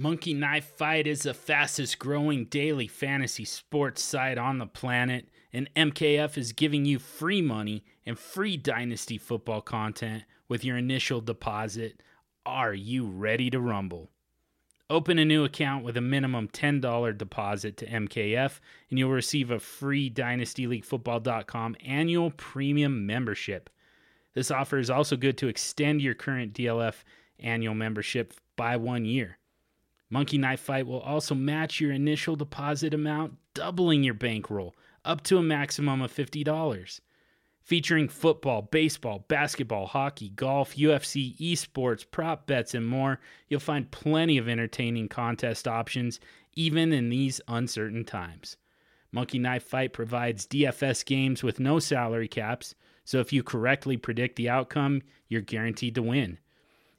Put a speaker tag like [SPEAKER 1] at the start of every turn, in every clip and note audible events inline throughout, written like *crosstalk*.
[SPEAKER 1] Monkey Knife Fight is the fastest growing daily fantasy sports site on the planet, and MKF is giving you free money and free Dynasty football content with your initial deposit. Are you ready to rumble? Open a new account with a minimum $10 deposit to MKF, and you'll receive a free DynastyLeagueFootball.com annual premium membership. This offer is also good to extend your current DLF annual membership by one year. Monkey Knife Fight will also match your initial deposit amount, doubling your bankroll up to a maximum of $50. Featuring football, baseball, basketball, hockey, golf, UFC, esports, prop bets, and more, you'll find plenty of entertaining contest options even in these uncertain times. Monkey Knife Fight provides DFS games with no salary caps, so if you correctly predict the outcome, you're guaranteed to win.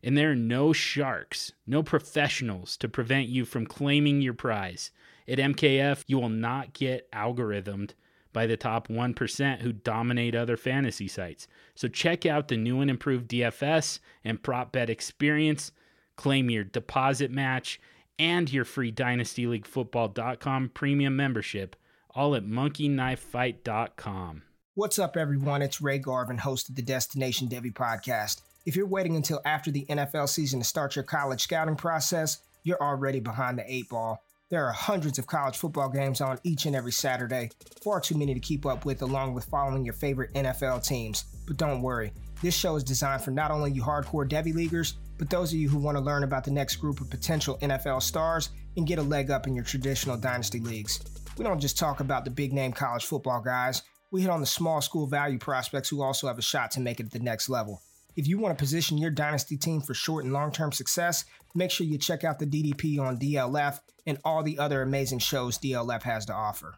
[SPEAKER 1] And there are no sharks, no professionals to prevent you from claiming your prize. At MKF, you will not get algorithmed by the top 1% who dominate other fantasy sites. So check out the new and improved DFS and prop bet experience, claim your deposit match and your free dynastyleaguefootball.com premium membership all at monkeyknifefight.com.
[SPEAKER 2] What's up everyone? It's Ray Garvin, host of the Destination Devy podcast. If you're waiting until after the NFL season to start your college scouting process, you're already behind the eight ball. There are hundreds of college football games on each and every Saturday, far too many to keep up with, along with following your favorite NFL teams. But don't worry, this show is designed for not only you hardcore Devy leaguers, but those of you who want to learn about the next group of potential NFL stars and get a leg up in your traditional dynasty leagues. We don't just talk about the big name college football guys, we hit on the small school value prospects who also have a shot to make it at the next level. If you want to position your dynasty team for short and long term success, make sure you check out the DDP on DLF and all the other amazing shows DLF has to offer.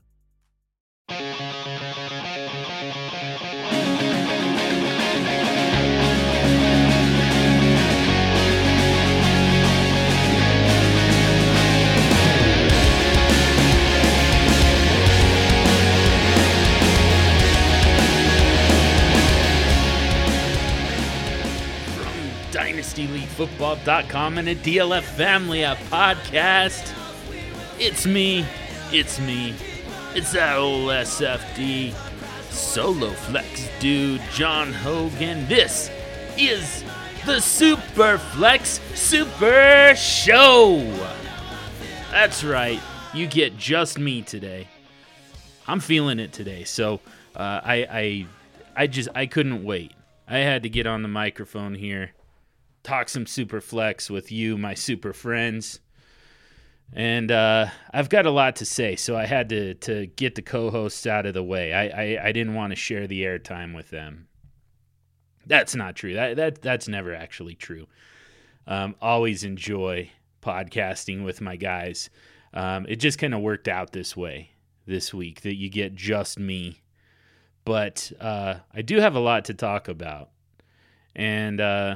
[SPEAKER 1] DynastyLeagueFootball.com and a DLF Family a podcast. It's me. It's me. It's that old SFD solo flex dude, John Hogue. This is the Super Flex Super Show. That's right. You get just me today. I'm feeling it today. So uh, I, I, I just I couldn't wait. I had to get on the microphone here talk some super flex with you, my super friends. And uh, I've got a lot to say, so I had to to get the co-hosts out of the way. I I, I didn't want to share the airtime with them. That's not true. That that that's never actually true. Um, always enjoy podcasting with my guys. Um, it just kind of worked out this way this week that you get just me. But uh, I do have a lot to talk about, and uh,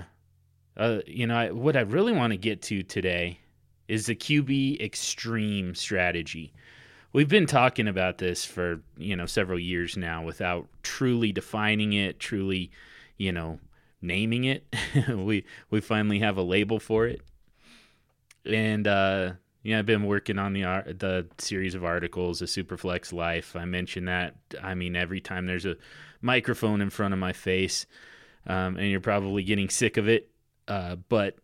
[SPEAKER 1] uh, you know, I, what I really want to get to today is the QB extreme strategy. We've been talking about this for, you know, several years now without truly defining it, truly, you know, naming it. *laughs* we we finally have a label for it. And uh yeah, I've been working on the the series of articles, the Superflex Life. I mentioned that. I mean, every time there's a microphone in front of my face, um, and you're probably getting sick of it uh, but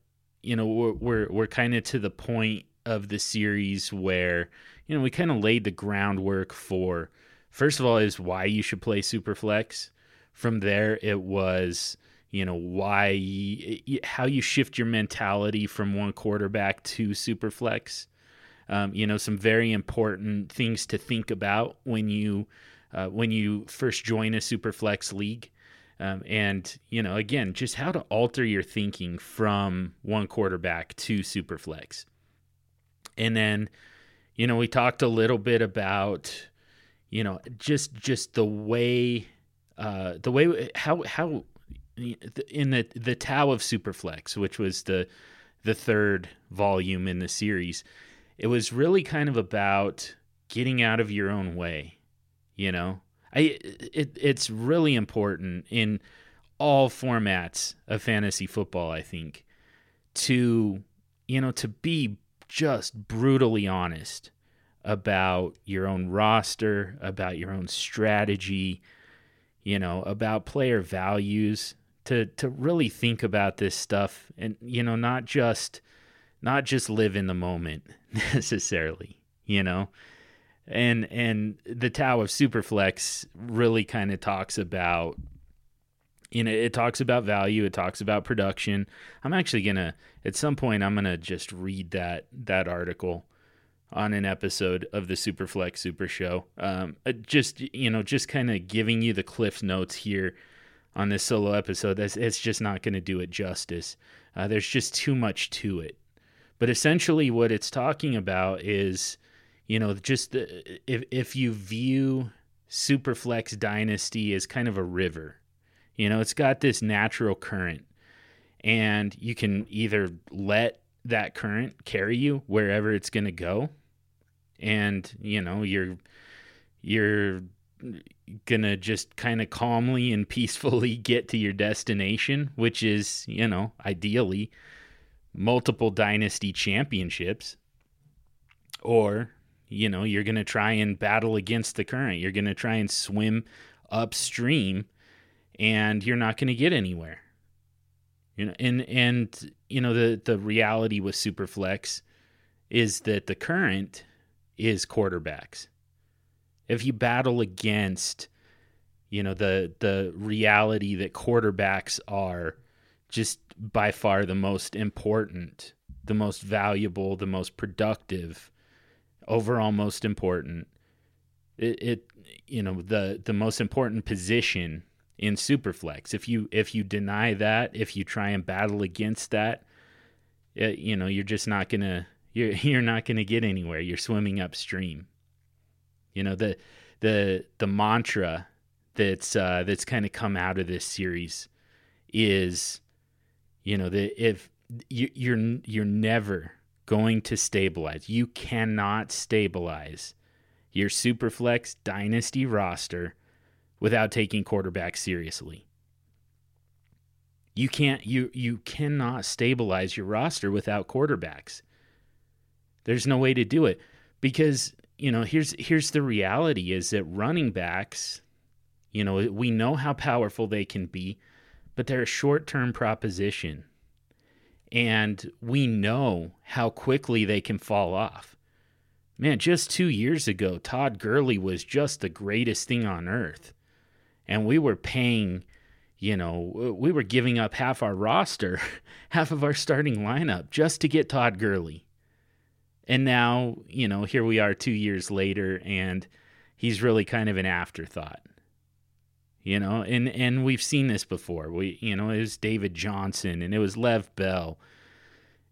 [SPEAKER 1] you know we're we're, we're kind of to the point of the series where you know we kind of laid the groundwork for first of all is why you should play superflex. From there, it was you know why how you shift your mentality from one quarterback to superflex. Um, you know some very important things to think about when you uh, when you first join a superflex league. Um, and you know, again, just how to alter your thinking from one quarterback to superflex. And then, you know, we talked a little bit about, you know, just just the way, uh, the way how how in the the Tao of Superflex, which was the the third volume in the series, it was really kind of about getting out of your own way, you know, I it, it's really important in all formats of fantasy football. I think to you know to be just brutally honest about your own roster, about your own strategy, you know, about player values, to to really think about this stuff and you know, not just not just live in the moment *laughs* necessarily, you know. And and the Tao of Superflex really kind of talks about you know, it talks about value, it talks about production. I'm actually to at some point I'm to just read that that article on an episode of the Superflex Super Show. Um, uh, just you know, just kind of giving you the cliff notes here on this solo episode. That's it's just not to do it justice. Uh, there's just too much to it. But essentially, what it's talking about is, you know, just the, if if you view Superflex Dynasty as kind of a river, you know, it's got this natural current, and you can either let that current carry you wherever it's going to go and you know you're you're gonna just kind of calmly and *laughs* peacefully get to your destination which is you know ideally multiple dynasty championships or you know you're gonna try and battle against the current you're gonna try and swim upstream and you're not gonna get anywhere you know and and you know the the reality with superflex is that the current is quarterbacks. If you battle against, you know, the the reality that quarterbacks are just by far the most important, the most valuable, the most productive, overall most important. It, it you know, the the most important position in superflex. If you if you deny that, if you try and battle against that, it, you know, you're just not to you're *laughs* you're not to get anywhere. You're swimming upstream. You know the the the mantra that's uh, that's kind of come out of this series is, you know, that if you, you're you're never going to stabilize. You cannot stabilize your Superflex dynasty roster without taking quarterback seriously. You can't you you cannot stabilize your roster without quarterbacks. There's no way to do it because you know here's here's the reality is that running backs, you know, we know how powerful they can be, but they're a short-term proposition. And we know how quickly they can fall off. Man, just two years ago, Todd Gurley was just the greatest thing on earth. And we were paying, you know, we were giving up half our roster, *laughs* half of our starting lineup just to get Todd Gurley. And now, you know, here we are two years later, and he's really kind of an afterthought. You know, and and we've seen this before. We, you know, it was David Johnson and it was Lev Bell.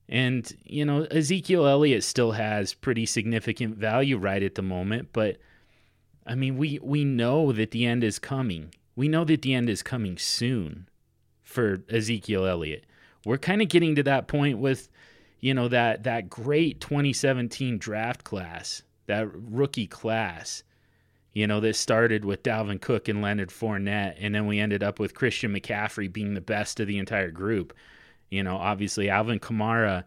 [SPEAKER 1] And, you know, Ezekiel Elliott still has pretty significant value right at the moment, but I mean, we we know that the end is coming. We know that the end is coming soon for Ezekiel Elliott. We're kind of getting to that point with you know that that great 2017 draft class, that rookie class, you know, this started with Dalvin Cook and Leonard Fournette, and then we ended up with Christian McCaffrey being the best of the entire group. You know, obviously Alvin Kamara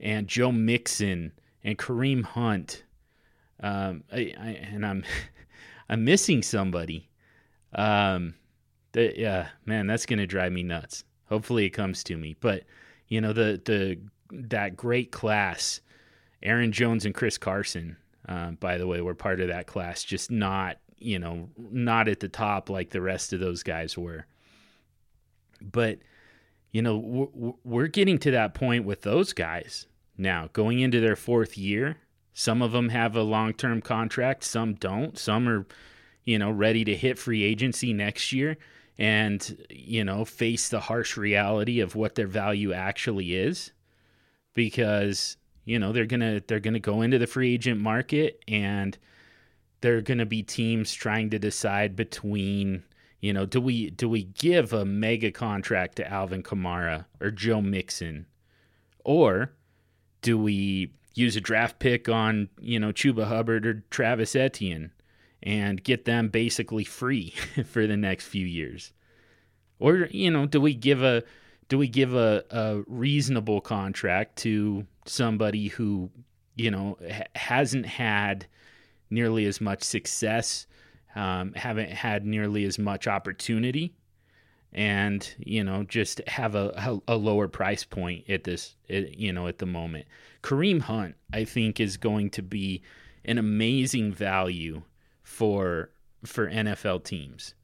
[SPEAKER 1] and Joe Mixon and Kareem Hunt. Um, I, I, and I'm *laughs* I'm missing somebody. Um, yeah, man, that's gonna drive me nuts. Hopefully, it comes to me. But you know, the the that great class. Aaron Jones and Chris Carson, uh, by the way, were part of that class, just not, you know, not at the top like the rest of those guys were. But, you know, we're getting to that point with those guys now, going into their fourth year. Some of them have a long term contract, some don't. Some are, you know, ready to hit free agency next year and, you know, face the harsh reality of what their value actually is because you know they're gonna they're gonna go into the free agent market and they're gonna be teams trying to decide between you know do we do we give a mega contract to Alvin Kamara or Joe Mixon? Or do we use a draft pick on you know Chuba Hubbard or Travis Etienne and get them basically free *laughs* for the next few years? Or you know do we give a do we give a, a reasonable contract to somebody who you know, ha- hasn't had nearly as much success, um, haven't had nearly as much opportunity, and you know, just have a, a lower price point at this, you know, at the moment. Kareem Hunt, I think, is going to be an amazing value for for NFL teams.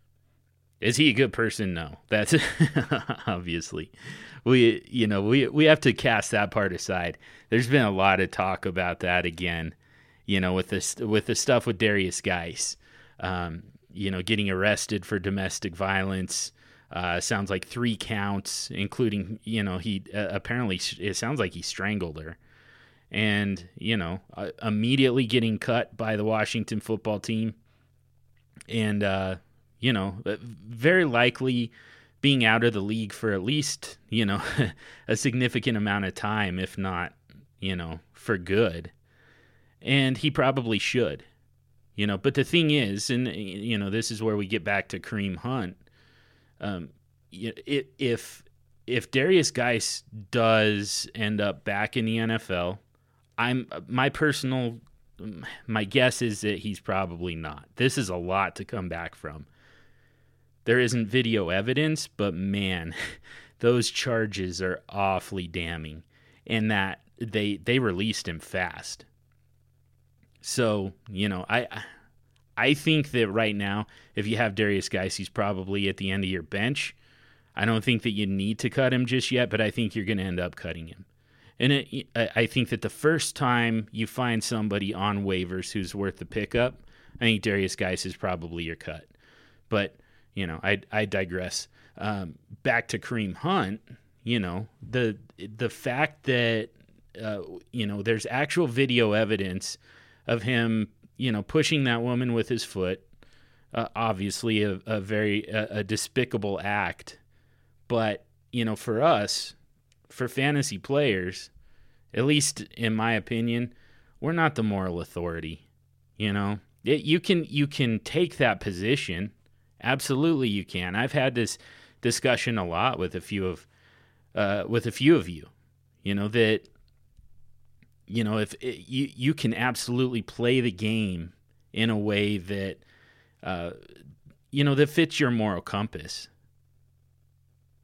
[SPEAKER 1] Is he a good person? No. That's *laughs* obviously we you know we we have to cast that part aside. There's been a lot of talk about that again. You know with this with the stuff with Derrius Guice, um, you know getting arrested for domestic violence. Uh, sounds like three counts, including you know he uh, apparently it sounds like he strangled her, and you know uh, immediately getting cut by the Washington football team, and uh, you know, uh, very likely being out of the league for at least, you know, *laughs* a significant amount of time, if not, you know, for good. And he probably should, you know. But the thing is, and, you know, this is where we get back to Kareem Hunt. Um, if if Derrius Guice does end up back in the NFL, I'm my personal my guess is that he's probably not. This is a lot to come back from. There isn't video evidence, but man, *laughs* those charges are awfully damning. And that they they released him fast. So, you know, I I think that right now, if you have Derrius Guice, he's probably at the end of your bench. I don't think that you need to cut him just yet, but I think you're going to end up cutting him. And it, I think that the first time you find somebody on waivers who's worth the pickup, I think Derrius Guice is probably your cut. But you know, I I digress. Um, back to Kareem Hunt, you know, the the fact that uh, you know there's actual video evidence of him, you know, pushing that woman with his foot. Uh, obviously, a, a very a, a despicable act, but you know, for us, for fantasy players, at least in my opinion, we're not the moral authority. You know, it, you can you can take that position Absolutely, you can. I've had this discussion a lot with a few of uh, with a few of you. You know that you know if it, you you can absolutely play the game in a way that uh, you know that fits your moral compass.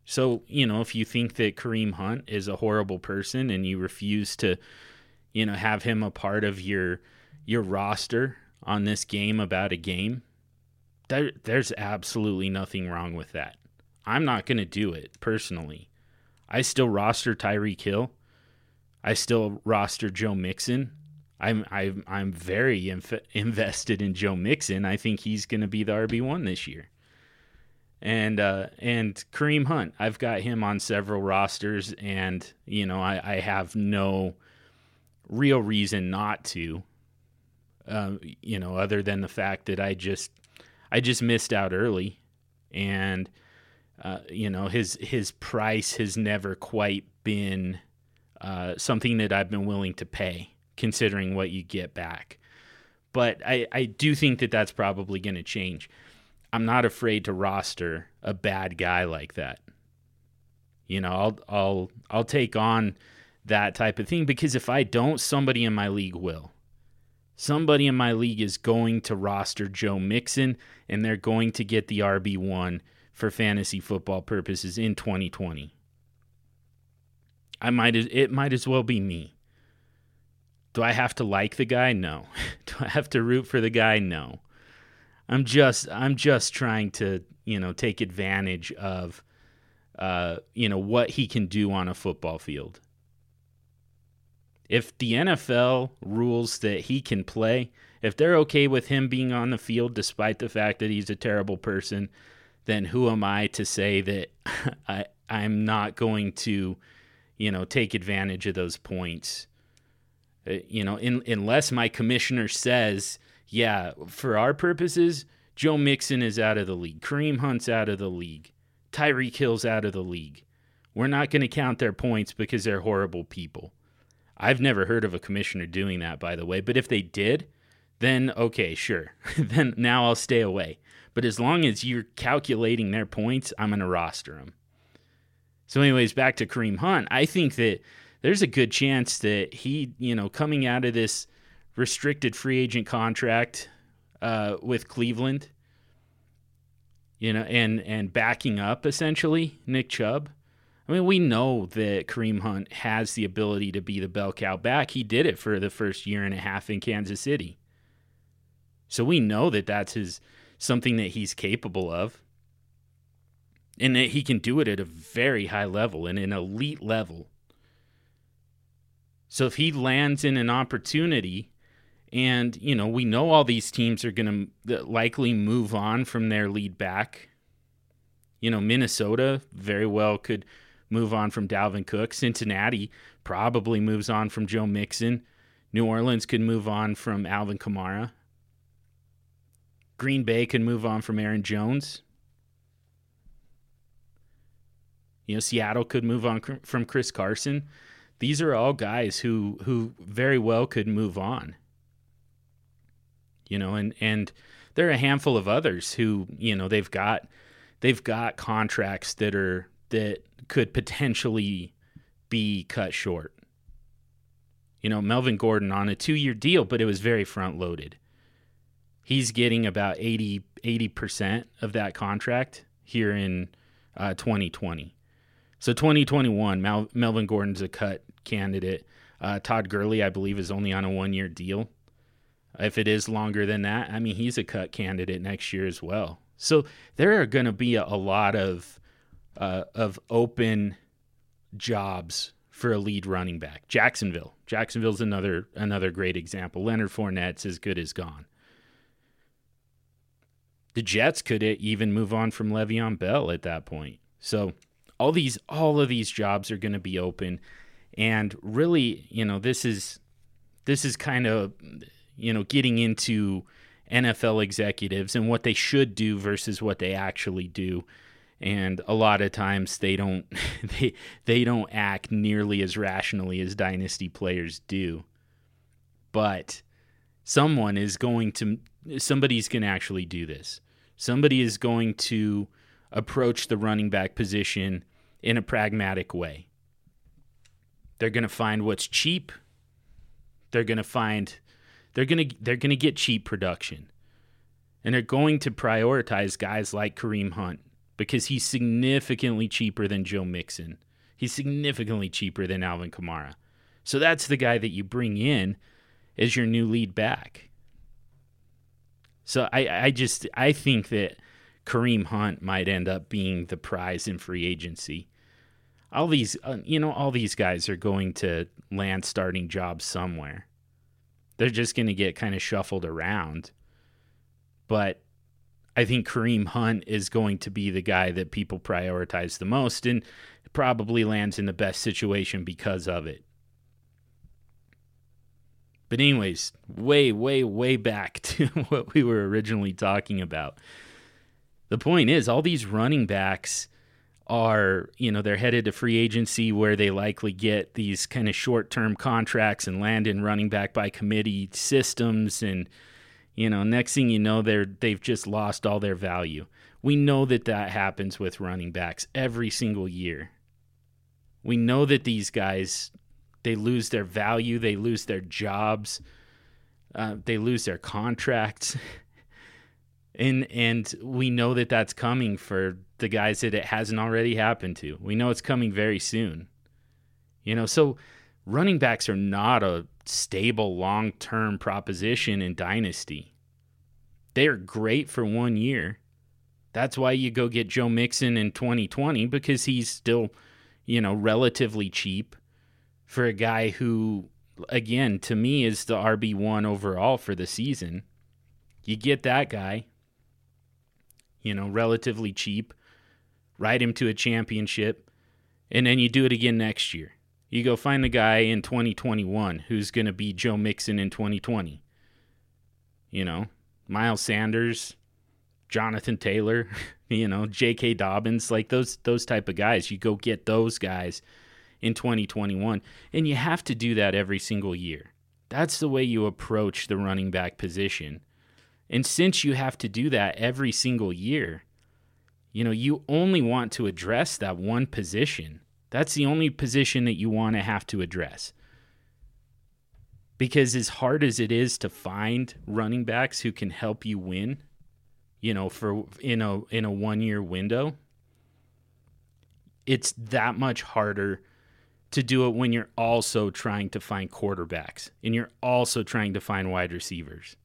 [SPEAKER 1] So you know if you think that Kareem Hunt is a horrible person and you refuse to, you know, have him a part of your your roster on this game about a game, there, there's absolutely nothing wrong with that. I'm not going to do it personally. I still roster Tyreek Hill. I still roster Joe Mixon. I'm I'm I'm very inf- invested in Joe Mixon. I think he's going to be the RB one this year. And uh, and Kareem Hunt, I've got him on several rosters, and you know I, I have no real reason not to. Uh, you know, other than the fact that I just I just missed out early, and uh, you know his his price has never quite been uh, something that I've been willing to pay, considering what you get back. But I, I do think that that's probably going to change. I'm not afraid to roster a bad guy like that. You know, I'll I'll I'll take on that type of thing because if I don't, somebody in my league will. Somebody in my league is going to roster Joe Mixon and they're going to get the RB1 for fantasy football purposes in 2020. I might it might as well be me. Do I have to like the guy? No. *laughs* Do I have to root for the guy? No. I'm just I'm just trying to, you know, take advantage of uh, you know, what he can do on a football field. If the NFL rules that he can play, if they're okay with him being on the field despite the fact that he's a terrible person, then who am I to say that *laughs* I I'm not going to, you know, take advantage of those points? Uh, you know, in, unless my commissioner says, yeah, for our purposes, Joe Mixon is out of the league, Kareem Hunt's out of the league, Tyreek Hill's out of the league. We're not going to count their points because they're horrible people. I've never heard of a commissioner doing that, by the way. But if they did, then okay, sure. *laughs* then now I'll stay away. But as long as you're calculating their points, I'm going to roster them. So, anyways, back to Kareem Hunt. I think that there's a good chance that he, you know, coming out of this restricted free agent contract uh, with Cleveland, you know, and and backing up essentially Nick Chubb. I mean, we know that Kareem Hunt has the ability to be the bell cow back. He did it for the first year and a half in Kansas City. So we know that that's his something that he's capable of. And that he can do it at a very high level and an elite level. So if he lands in an opportunity and, you know, we know all these teams are going to likely move on from their lead back. You know, Minnesota very well could move on from Dalvin Cook. Cincinnati probably moves on from Joe Mixon. New Orleans could move on from Alvin Kamara. Green Bay could move on from Aaron Jones. You know, Seattle could move on from Chris Carson. These are all guys who who very well could move on. You know, and and there are a handful of others who, you know, they've got they've got contracts that are that could potentially be cut short. You know, Melvin Gordon on a 2-year deal, but it was very front loaded. He's getting about 80 80% of that contract here in uh, 2020. So 2021, Mal- Melvin Gordon's a cut candidate. Uh, Todd Gurley, I believe, is only on a one year deal. If it is longer than that, I mean, he's a cut candidate next year as well. So there are going to be a, a, lot of uh, of open jobs for a lead running back. Jacksonville, Jacksonville's another another great example. Leonard Fournette's as good as gone. The Jets could even move on from Le'Veon Bell at that point. So all these all of these jobs are going to be open and really you know this is this is kind of you know getting into NFL executives and what they should do versus what they actually do and a lot of times they don't *laughs* they they don't act nearly as rationally as dynasty players do but someone is going to somebody's going to actually do this somebody is going to approach the running back position in a pragmatic way. They're going to find what's cheap. They're going to find they're going to they're going to get cheap production. And they're going to prioritize guys like Kareem Hunt because he's significantly cheaper than Joe Mixon. He's significantly cheaper than Alvin Kamara. So that's the guy that you bring in as your new lead back. So I, I just I think that Kareem Hunt might end up being the prize in free agency. All these, uh, you know, all these guys are going to land starting jobs somewhere. They're just going to get kind of shuffled around. But I think Kareem Hunt is going to be the guy that people prioritize the most and probably lands in the best situation because of it. But, anyways, way, way, way back *laughs* to what we were originally talking about the point is, all these running backs are, you know, they're headed to free agency where they likely get these kind of short term contracts and land in running back by committee systems. And, you know, next thing you know, they're, they've just lost all their value. We know that that happens with running backs every single year. We know that these guys, they lose their value, they lose their jobs, uh, they lose their contracts. *laughs* and and we know that that's coming for the guys that it hasn't already happened to. We know it's coming very soon. You know, so running backs are not a stable long-term proposition in dynasty. They are great for 1 year. That's why you go get Joe Mixon in 2020 because he's still, you know, relatively cheap for a guy who again to me is the RB1 overall for the season. You get that guy, you know, relatively cheap, ride him to a championship, and then you do it again next year. You go find the guy in 2021 who's going to be Joe Mixon in 2020. You know, Miles Sanders, Jonathan Taylor, *laughs* you know, J.K. Dobbins, like those those type of guys. You go get those guys in 2021, and you have to do that every single year. That's the way you approach the running back position. And since you have to do that every single year, you know, you only want to address that one position. That's the only position that you want to have to address. Because as hard as it is to find running backs who can help you win, you know, for in a in a one year window, it's that much harder to do it when you're also trying to find quarterbacks and you're also trying to find wide receivers.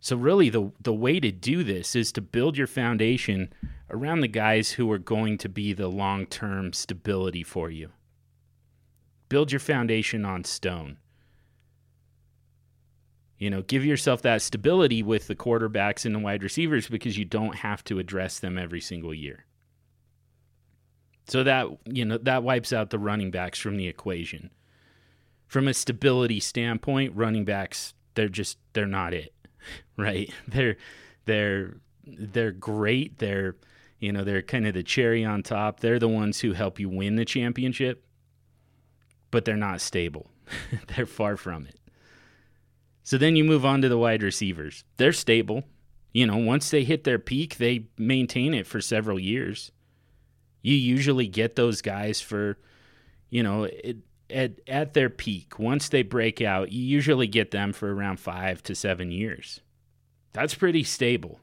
[SPEAKER 1] So really the the way to do this is to build your foundation around the guys who are going to be the long-term stability for you. Build your foundation on stone. You know, give yourself that stability with the quarterbacks and the wide receivers because you don't have to address them every single year. So that, you know, that wipes out the running backs from the equation. From a stability standpoint, running backs they're just they're not it. *laughs* Right? They're they're they're great. They're you know, they're kind of the cherry on top. They're the ones who help you win the championship, but they're not stable. *laughs* they're far from it. So then you move on to the wide receivers. They're stable. You know, once they hit their peak, they maintain it for several years. You usually get those guys for, you know, it, at at their peak. Once they break out, you usually get them for around 5 to 7 years. That's pretty stable.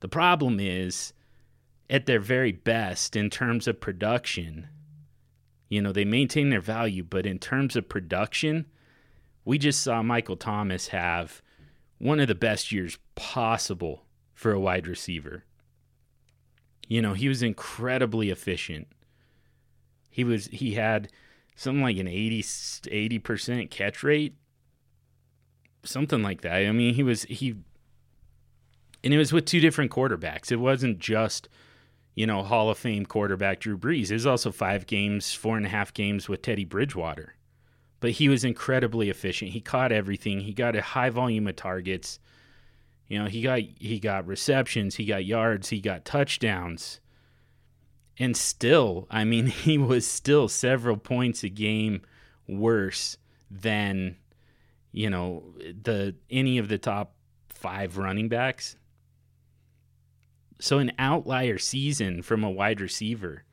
[SPEAKER 1] The problem is at their very best in terms of production, you know, they maintain their value, but in terms of production, we just saw Michael Thomas have one of the best years possible for a wide receiver. You know, he was incredibly efficient. He was he had something like an 80 percent catch rate. Something like that. I mean, he was he and it was with two different quarterbacks. It wasn't just you know, Hall of Fame quarterback Drew Brees. There's also five games, four and a half games with Teddy Bridgewater. But he was incredibly efficient. He caught everything. He got a high volume of targets. You know, he got he got receptions, he got yards, he got touchdowns. And still, I mean, *laughs* he was still several points a game worse than you know, the any of the top 5 running backs. So an outlier season from a wide receiver.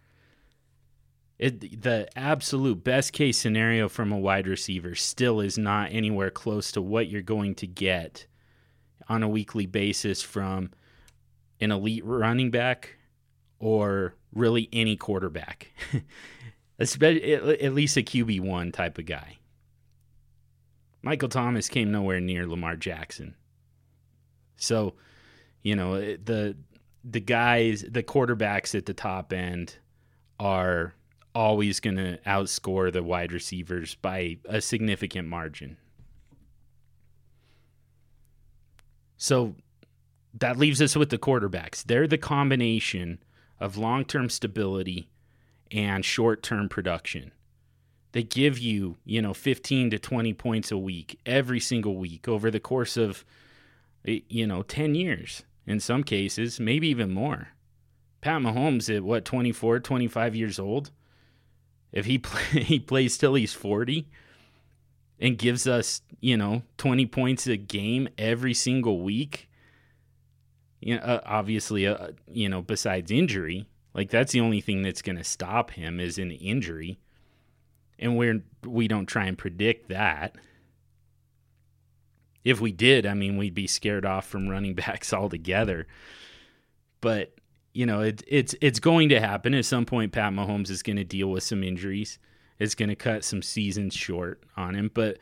[SPEAKER 1] It, the absolute best case scenario from a wide receiver still is not anywhere close to what you're going to get on a weekly basis from an elite running back or really any quarterback, *laughs* Especially, at least a QB1 type of guy. Michael Thomas came nowhere near Lamar Jackson. So, you know, eh, the the guys, the quarterbacks at the top end are always going to outscore the wide receivers by a significant margin. So that leaves us with the quarterbacks. They're the combination of long term stability and short term production. They give you, you know, 15 to 20 points a week every single week over the course of, you know, 10 years in some cases, maybe even more. Pat Mahomes at what 24, 25 years old, if he *laughs* play, he plays till he's 40 and gives us, you know, 20 points a game every single week, you know, uh, obviously uh, you know, besides injury, like that's the only thing that's going to stop him is an injury. And we're we don't try and predict that if we did, I mean, we'd be scared off from running *laughs* backs altogether. But you know, it, it's it's going to happen at some point. Pat Mahomes is going to deal with some injuries. It's going to cut some seasons short on him. But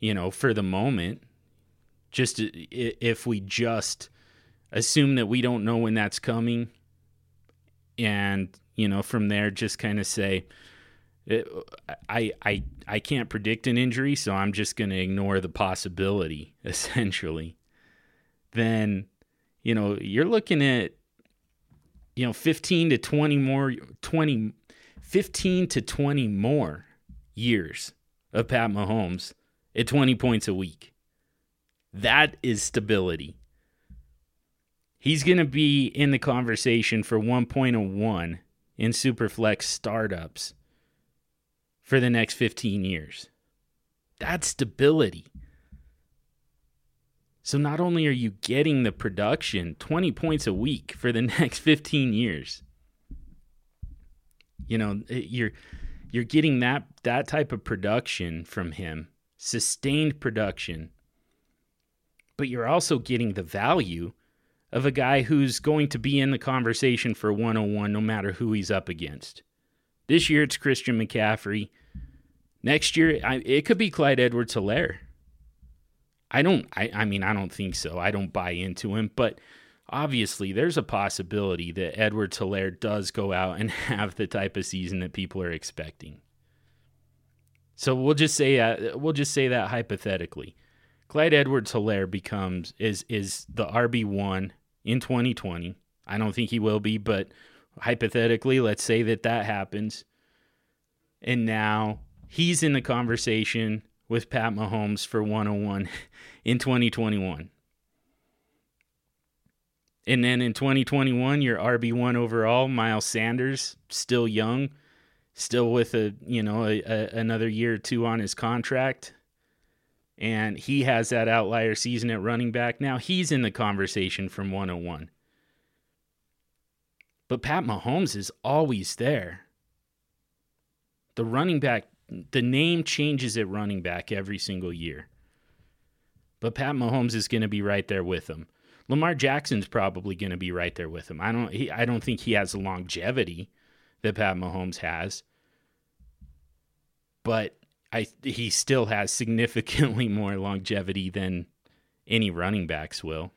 [SPEAKER 1] you know, for the moment, just if we just assume that we don't know when that's coming, and you know, from there, just kind of say, uh, I I I can't predict an injury, so I'm just going to ignore the possibility *laughs* essentially. Then, you know, you're looking at you know 15 to 20 more 20 15 to 20 more years of Pat Mahomes at 20 points a week. That is stability. He's going to be in the conversation for 1.01 in Superflex startups for the next 15 years. That's stability. So not only are you getting the production 20 points a week for the *laughs* next 15 years, You know, eh, you're you're getting that that type of production from him, sustained production. But you're also getting the value of a guy who's going to be in the conversation for 101 no matter who he's up against. This year it's Christian McCaffrey. Next year I, it could be Clyde Edwards Helaire. I don't I, I mean I don't think so. I don't buy into him, but obviously there's a possibility that Edwards Helaire does go out and *laughs* have the type of season that people are expecting. So we'll just say uh, we'll just say that hypothetically. Clyde Edwards Helaire becomes is is the RB one in 2020. I don't think he will be, but hypothetically, let's say that that happens. And now he's in the conversation with Pat Mahomes for 101 *laughs* in 2021. And then in 2021, your RB1 overall, Miles Sanders, still young, still with a, you know, a, a, another year or two on his contract. And he has that outlier season at running back. Now he's in the conversation from 101. But Pat Mahomes is always there. The running back, the name changes at running back every single year. But Pat Mahomes is going to be right there with him. Lamar Jackson's probably going to be right there with him. I don't he, I don't think he has the longevity that Pat Mahomes has. But I he still has significantly *laughs* more longevity than any running backs will.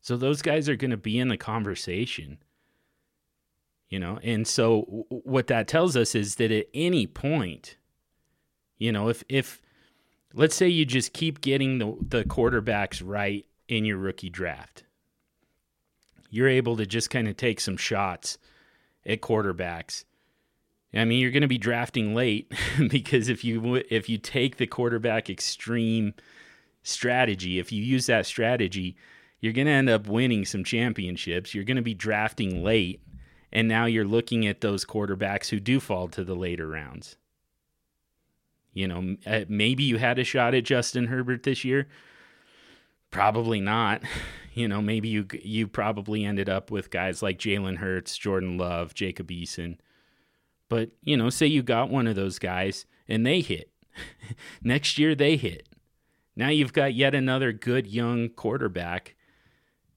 [SPEAKER 1] So those guys are going to be in the conversation. You know, and so what that tells us is that at any point, you know, if if let's say you just keep getting the, the quarterbacks right in your rookie draft. You're able to just kind of take some shots at quarterbacks. I mean, you're going to be drafting late *laughs* because if you if you take the quarterback extreme strategy, if you use that strategy, you're going to end up winning some championships. You're going to be drafting late, and now you're looking at those quarterbacks who do fall to the later rounds. You know, uh, maybe you had a shot at Justin Herbert this year. Probably not. *laughs* You know, maybe you you probably ended up with guys like Jalen Hurts, Jordan Love, Jacob Eason. But, you know, say you got one of those guys and they hit. *laughs* Next year they hit. Now you've got yet another good young quarterback.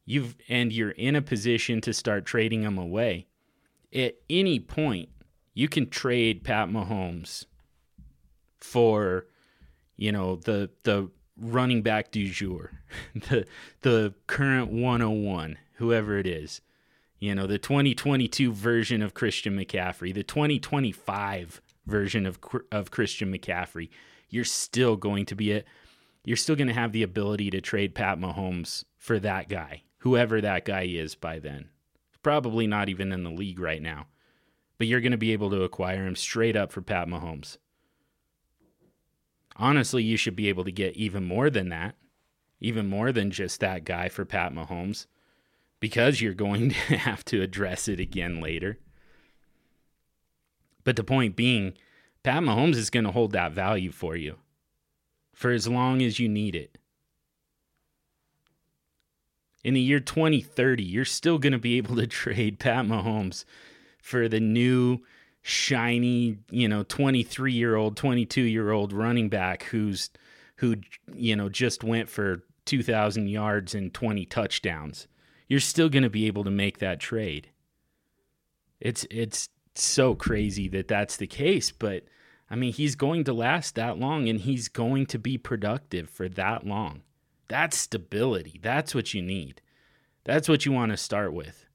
[SPEAKER 1] You've and you're in a position to start trading them away. At any point, you can trade Pat Mahomes for you know the the running back du jour, *laughs* the the current 101, whoever it is. You know, the 2022 version of Christian McCaffrey, the 2025 version of of Christian McCaffrey. You're still going to be a you're still going to have the ability to trade Pat Mahomes for that guy, whoever that guy is by then. Probably not even in the league right now. But you're going to be able to acquire him straight up for Pat Mahomes. Honestly, you should be able to get even more than that, even more than just that guy for Pat Mahomes, because you're going *laughs* to have to address it again later. But the point being, Pat Mahomes is going to hold that value for you for as long as you need it. In the year 2030, you're still going to be able to *laughs* trade Pat Mahomes for the new shiny, you know, 23 year old, 22 year old running back who's, who, you know, just went for 2,000 yards and 20 touchdowns. You're still going to be able to make that trade. It's, it's so crazy that that's the case, but I mean, he's going to last that long and he's going to be productive for that long. That's stability. That's what you need. That's what you want to start with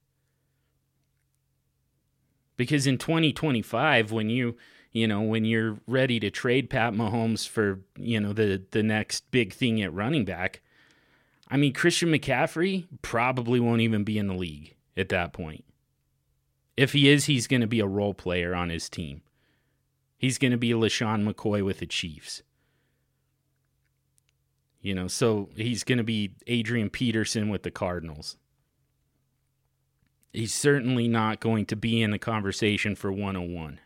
[SPEAKER 1] because in 2025 when you you know when you're ready to trade Pat Mahomes for you know the the next big thing at running back I mean Christian McCaffrey probably won't even be in the league at that point. If he is he's going to be a role player on his team. He's going to be LeSean McCoy with the Chiefs. You know so he's going to be Adrian Peterson with the Cardinals. He's certainly not going to be in the conversation for 101.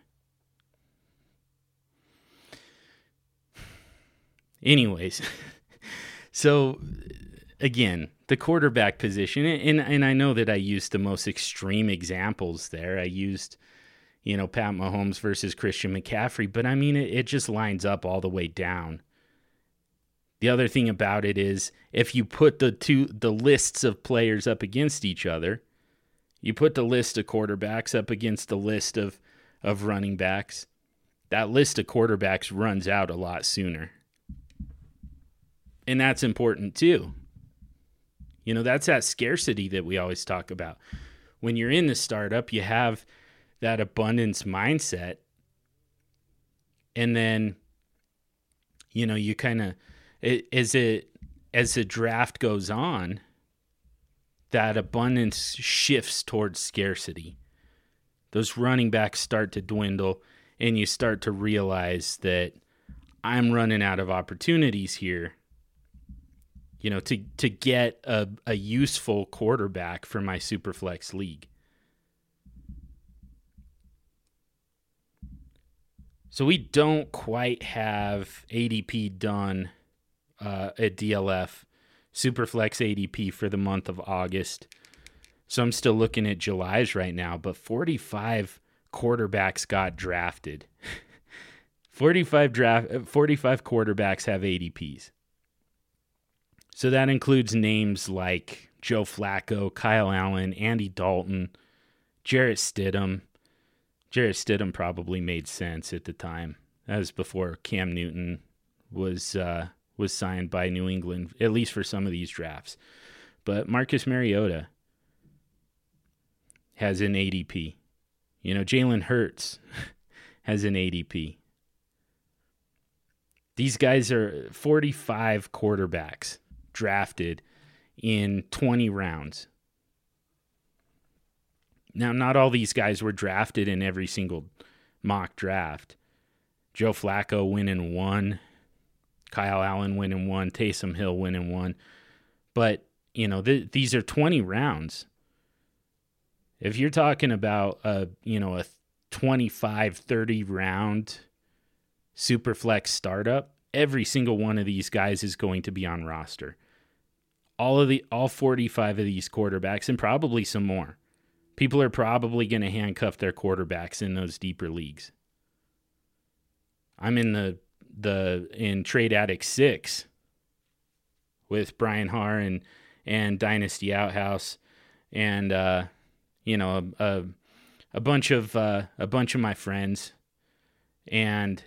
[SPEAKER 1] Anyways, *laughs* so again, the quarterback position, and and I know that I used the most extreme examples there. I used, you know, Pat Mahomes versus Christian McCaffrey, but I mean, it, it just lines up all the way down. The other thing about it is if you put the two the lists of players up against each other, you put the list of quarterbacks up against the list of of running backs, that list of quarterbacks runs out a lot sooner. And that's important too you know, that's that scarcity that we always talk about. When you're in the startup, you have that abundance mindset. And then, you know, you kind of, as it, as the draft goes on, that abundance shifts towards scarcity. Those running backs start to dwindle, and you start to realize that I'm running out of opportunities here you know, to to get a, a useful quarterback for my superflex league. So we don't quite have ADP done uh, at DLF, Superflex ADP for the month of August. So I'm still looking at July's right now, but 45 quarterbacks got drafted. *laughs* 45 draft 45 quarterbacks have ADPs. So that includes names like Joe Flacco, Kyle Allen, Andy Dalton, Jarrett Stidham. Jarrett Stidham probably made sense at the time. That was before Cam Newton was uh, was signed by New England, at least for some of these drafts. But Marcus Mariota has an ADP. You know, Jalen Hurts *laughs* has an ADP. These guys are 45 quarterbacks drafted in 20 rounds. Now, not all these guys were drafted in every single mock draft. Joe Flacco went in one, Kyle Allen went in one, Taysom Hill went in one. But, you know, th- these are 20 rounds. If you're talking about a, you know, a 25, 30 round super flex startup, every single one of these guys is going to be on roster all of the all 45 of these quarterbacks and probably some more. People are probably going to handcuff their quarterbacks in those deeper leagues. I'm in the the in Trade Addict 6 with Brian Harr and and Dynasty Outhouse and uh you know a, a, a bunch of uh, a bunch of my friends and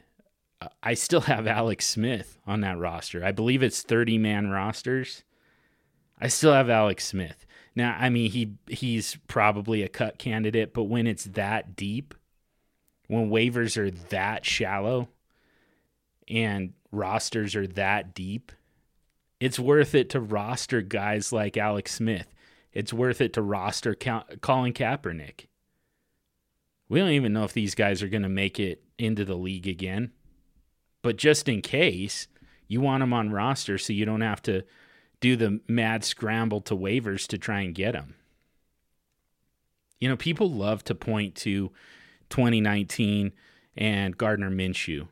[SPEAKER 1] I still have Alex Smith on that roster. I believe it's 30 man rosters I still have Alex Smith. Now, I mean, he he's probably a cut candidate, but when it's that deep, when waivers are that shallow, and rosters are that deep, it's worth it to roster guys like Alex Smith. It's worth it to roster Colin Kaepernick. We don't even know if these guys are going to make it into the league again. But just in case, you want them on roster so you don't have to do the mad scramble to waivers to try and get him. You know, people love to point to 2019 and Gardner Minshew.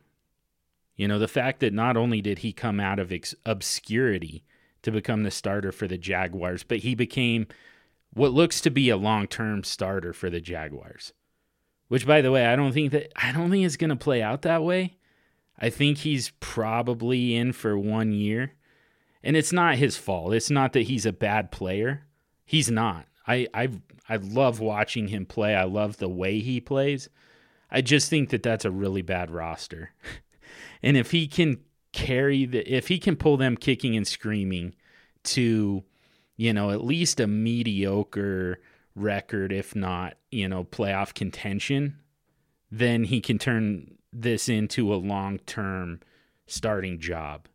[SPEAKER 1] You know, the fact that not only did he come out of ex- obscurity to become the starter for the Jaguars, but he became what looks to be a long-term starter for the Jaguars. Which by the way, I don't think that I don't think it's going to play out that way. I think he's probably in for 1 year and it's not his fault. It's not that he's a bad player. He's not. I I I love watching him play. I love the way he plays. I just think that that's a really bad roster. *laughs* and if he can carry the if he can pull them kicking and screaming to you know at least a mediocre record if not, you know, playoff contention, then he can turn this into a long-term starting job.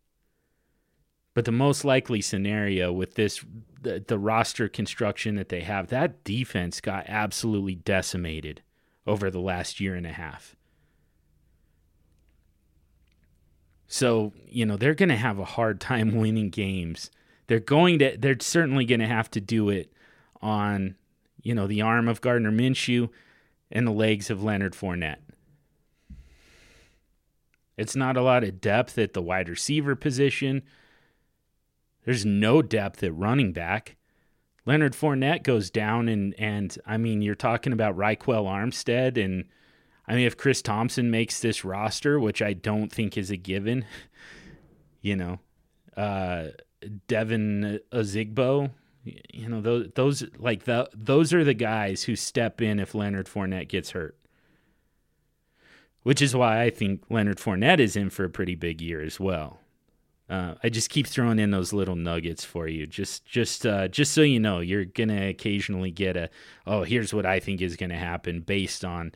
[SPEAKER 1] But the most likely scenario with this, the, the, roster construction that they have, that defense got absolutely decimated over the last year and a half. So, you know, they're going to have a hard time *laughs* winning games. They're going to, they're certainly going to have to do it on, you know, the arm of Gardner Minshew and the legs of Leonard Fournette. It's not a lot of depth at the wide receiver position. There's no depth at running back. Leonard Fournette goes down, and and I mean, you're talking about Ryquell Armstead, and I mean, if Chris Thompson makes this roster, which I don't think is a given, *laughs* you know, uh, Devine Ozigbo, you know, those those like the those are the guys who step in if Leonard Fournette gets hurt. Which is why I think Leonard Fournette is in for a pretty big year as well. Uh, I just keep throwing in those little nuggets for you, just just uh, just so you know, you're gonna occasionally get a oh, here's what I think is gonna happen based on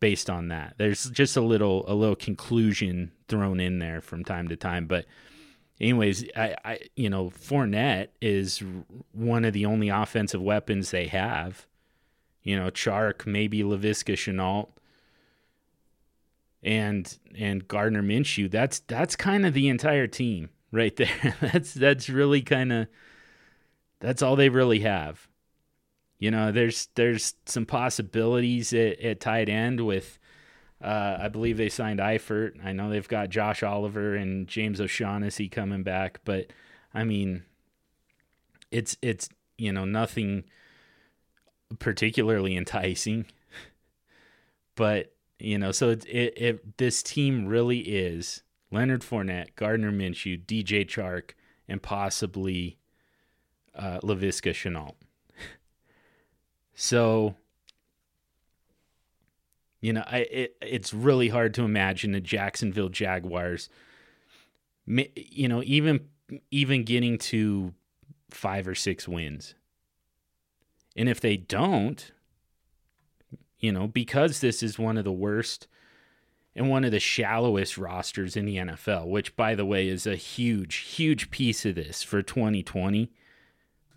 [SPEAKER 1] based on that. There's just a little a little conclusion thrown in there from time to time, but anyways, I, I you know Fournette is one of the only offensive weapons they have. You know, Chark, maybe Laviska Shenault and and Gardner Minshew. That's that's kind of the entire team right there. *laughs* that's that's really kind of that's all they really have. You know, there's there's some possibilities at, at tight end with uh, I believe they signed Eifert. I know they've got Josh Oliver and James O'Shaughnessy coming back, but I mean, it's it's you know nothing particularly enticing. *laughs* but you know, so it, it, it this team really is Leonard Fournette, Gardner Minshew, DJ Chark, and possibly uh, Laviska Shenault. so, you know, I it, it's really hard to imagine the Jacksonville Jaguars, you know, even even getting to five or six wins. And if they don't, you know, because this is one of the worst and one of the shallowest rosters in the NFL, which, by the way, is a huge, huge piece of this for 2020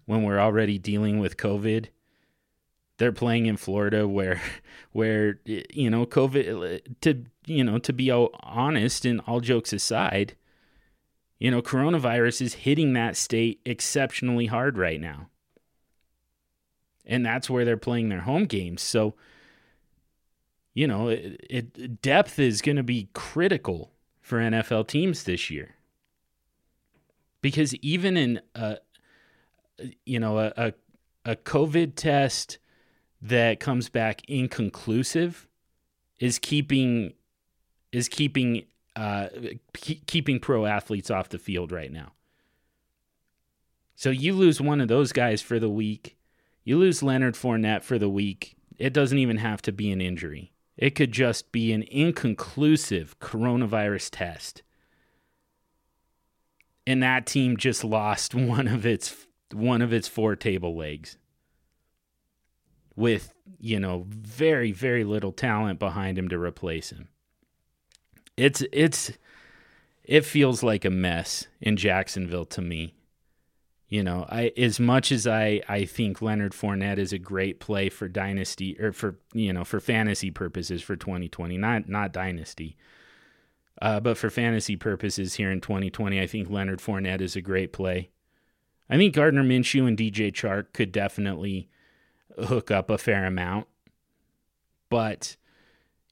[SPEAKER 1] when we're already dealing with COVID. They're playing in Florida where, *laughs* where, you know, COVID, to, you know, to be honest and all jokes aside, you know, coronavirus is hitting that state exceptionally hard right now. And that's where they're playing their home games. So, you know, it, it depth is going to be critical for NFL teams this year. Because even in a you know, a, a, a COVID test that comes back inconclusive is keeping is keeping uh, keeping pro athletes off the field right now. So you lose one of those guys for the week, you lose Leonard Fournette for the week. It doesn't even have to be an injury. It could just be an inconclusive coronavirus test. And that team just lost *laughs* one of its one of its four table legs with, you know, very very little talent behind him to replace him. It's it's it feels like a mess in Jacksonville to me. You know, I as much as I I think Leonard Fournette is a great play for dynasty or for you know for fantasy purposes for 2020, not not dynasty. Uh, but for fantasy purposes here in 2020, I think Leonard Fournette is a great play. I think Gardner Minshew and DJ Chark could definitely hook up a fair amount, but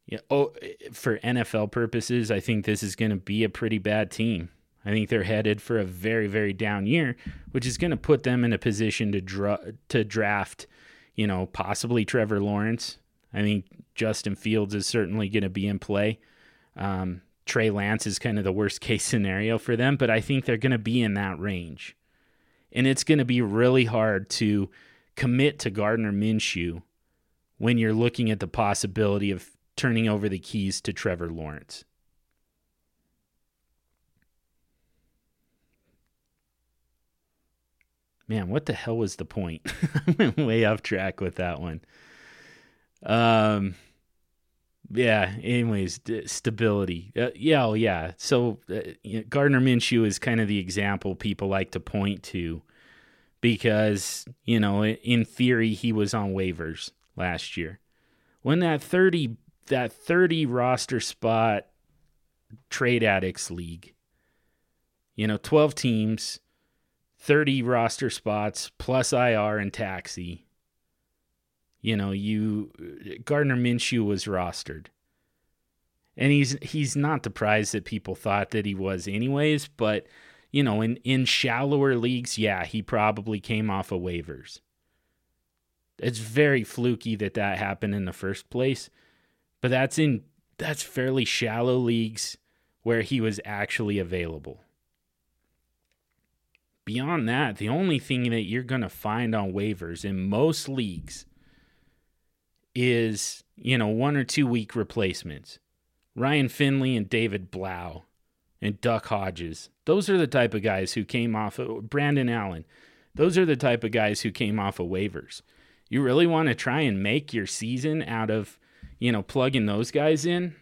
[SPEAKER 1] yeah, oh, for NFL purposes, I think this is going to be a pretty bad team. I think they're headed for a very, very down year, which is going to put them in a position to dra- to draft, you know, possibly Trevor Lawrence. I think Justin Fields is certainly going to be in play. Um, Trey Lance is kind of the worst *laughs* case scenario for them, but I think they're going to be in that range. And it's going to be really hard to commit to Gardner Minshew when you're looking at the possibility of turning over the keys to Trevor Lawrence. Man, what the hell was the point? *laughs* I went way off track with that one. Um, yeah. Anyways, stability. Uh, yeah, oh, yeah. So uh, you know, Gardner Minshew is kind of the example people like to point to because you know, in theory, he was on waivers last year. When that thirty that thirty roster spot trade addicts league, you know, twelve teams 30 roster spots plus IR and taxi. You know, you Gardner Minshew was rostered. And he's he's not the prize that people thought that he was anyways, but you know, in, in shallower leagues, yeah, he probably came off of waivers. It's very fluky that that happened in the first place, but that's in that's fairly shallow leagues where he was actually available. Beyond that, the only thing that you're going to find on waivers in most leagues is, you know, one or two week replacements. Ryan Finley and David Blough and Duck Hodges. Those are the type of guys who came off of Brandon Allen. Those are the type of guys who came off of waivers. You really want to try and make your season out of, you know, plugging those guys in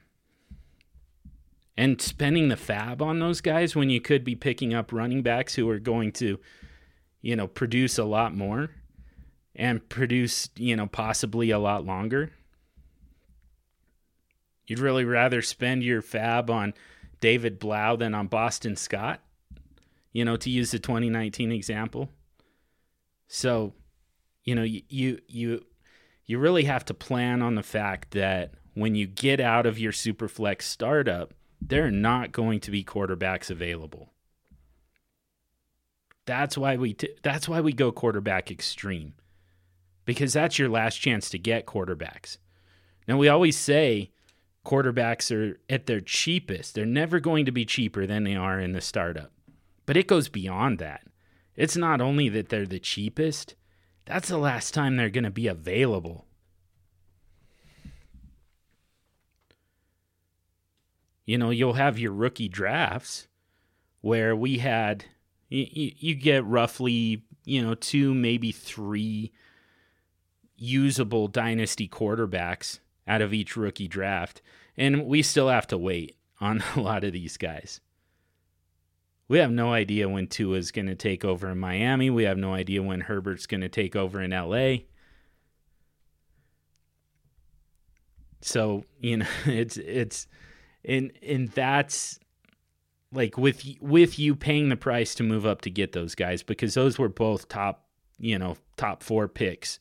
[SPEAKER 1] and spending the fab on those guys when you could be picking up running backs who are going to, you know, produce a lot more and produce, you know, possibly a lot longer. You'd really rather spend your fab on David Blough than on Boston Scott, you know, to use the 2019 example. So, you know, you you you, you really have to plan on the fact that when you get out of your superflex startup, there are not going to be quarterbacks available. That's why we t- that's why we go quarterback extreme. Because that's your last chance to get quarterbacks. Now we always say quarterbacks are at their cheapest. They're never going to be cheaper than they are in the startup. But it goes beyond that. It's not only that they're the cheapest, that's the last time they're going to be available. You know, you'll have your rookie drafts where we had, you, you get roughly, you know, two, maybe three usable dynasty quarterbacks out of each rookie draft. And we still have to wait on *laughs* a lot of these guys. We have no idea when Tua is going to take over in Miami. We have no idea when Herbert's going to take over in LA. So, you know, *laughs* it's it's and and that's like with with you paying the price to move up to get those guys because those were both top, you know, top 4 picks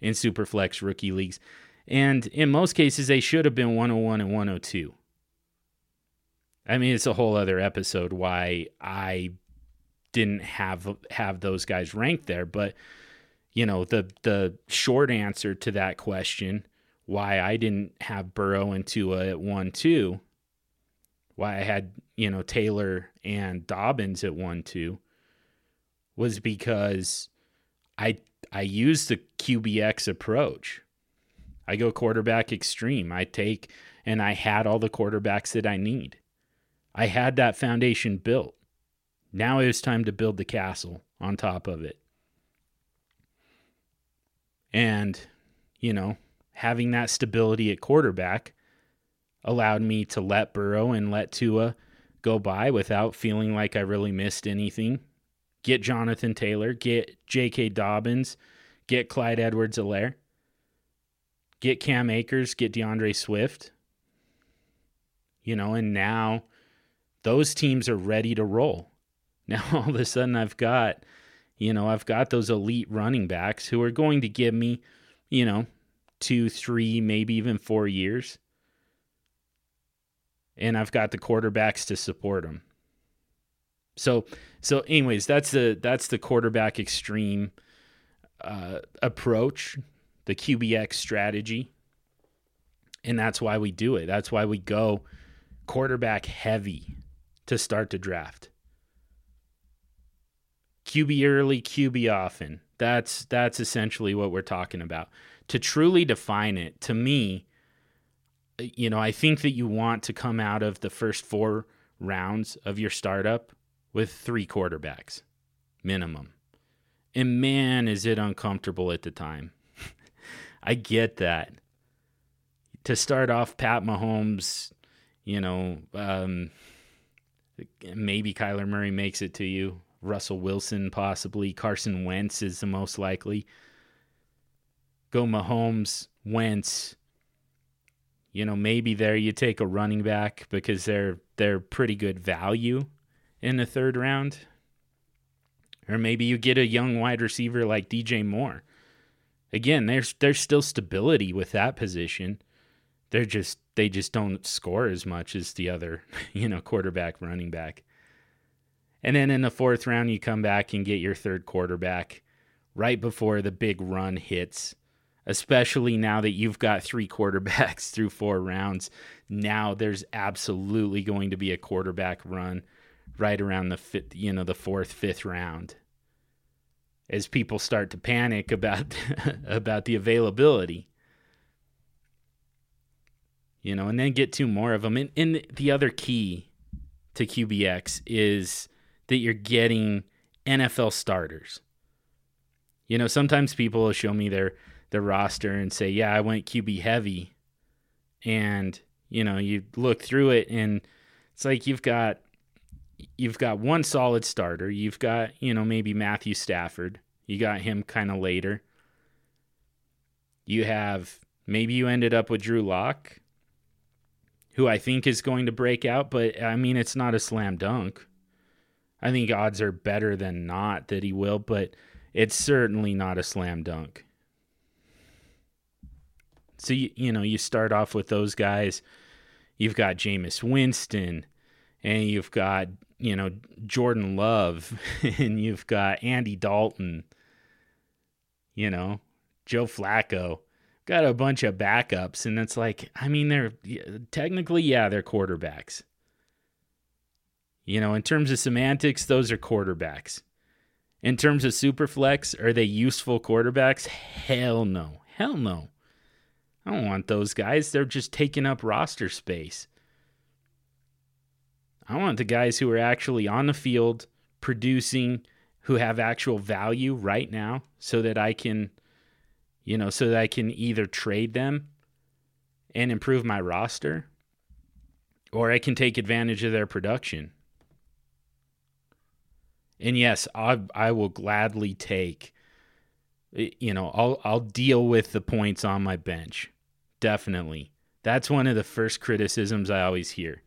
[SPEAKER 1] in Superflex rookie leagues. And in most cases, they should have been 101 and 102. I mean, it's a whole other episode why I didn't have have those guys ranked there, but you know, the the short answer to that question, why I didn't have Burrow and Tua at 1-2, why I had, you know, Taylor and Dobbins at 1-2 was because I I used the QBX approach I go quarterback extreme. I take and I had all the quarterbacks that I need. I had that foundation built. Now it was time to build the castle on top of it. And, you know, having that stability at quarterback allowed me to let Burrow and let Tua go by without feeling like I really missed anything. Get Jonathan Taylor, get J.K. Dobbins, get Clyde Edwards Helaire get Cam Akers, get DeAndre Swift. You know, and now those teams are ready to roll. *laughs* Now all of a sudden I've got, you know, I've got those elite running backs who are going to give me, you know, two, three, maybe even four years. And I've got the quarterbacks to support them. So, so anyways, that's the that's the quarterback extreme uh, approach the QBX strategy. And that's why we do it. That's why we go quarterback heavy to start the draft. QB early, QB often. That's that's essentially what we're talking about. To truly define it, to me, you know, I think that you want to come out of the first 4 rounds of your startup with 3 quarterbacks minimum. And man, is it uncomfortable at the time. *laughs* I get that. To start off, Pat Mahomes, you know, um, maybe Kyler Murray makes it to you. Russell Wilson, possibly. Carson Wentz is the most likely. Go Mahomes, Wentz. You know, maybe there you take a running back because they're they're pretty good value in the third round. Or maybe you get a young wide receiver like DJ Moore again, there's there's still stability with that position. They're just they just don't score as much as the other, *laughs* you know, quarterback, running back. And then in the fourth round, you come back and get your third quarterback right before the big run hits, especially now that you've got three *laughs* quarterbacks through four rounds. Now there's absolutely going to be a quarterback run right around the fifth, you know, the fourth, fifth round as people start to panic about *laughs* about the availability. You know, and then get two more of them. And, and the other key to QBX is that you're getting NFL starters. You know, sometimes people will show me their their roster and say, "Yeah, I went QB heavy," and you know, you look through it and it's like you've got you've got one solid starter. You've got you know maybe Matthew Stafford. You got him kind of later. You have maybe you ended up with Drew Lock, who I think is going to break out, but I mean it's not a slam dunk. I think odds are better than not that he will, but it's certainly not a slam dunk. So you, you know, you start off with those guys. You've got Jameis Winston, and you've got you know Jordan Love, *laughs* and you've got Andy Dalton. You know, Joe Flacco. Got a bunch of backups, and it's like, I mean, they're technically, yeah, they're quarterbacks. You know, in terms of semantics, those are quarterbacks. In terms of superflex, are they useful quarterbacks? Hell no. Hell no. I don't want those guys. They're just taking up roster space. I want the guys who are actually on the field producing, who have actual value right now so that I can, you know, so that I can either trade them and improve my roster or I can take advantage of their production. And yes, I I will gladly take you know, I'll I'll deal with the points on my bench. Definitely. That's one of the first criticisms I always hear.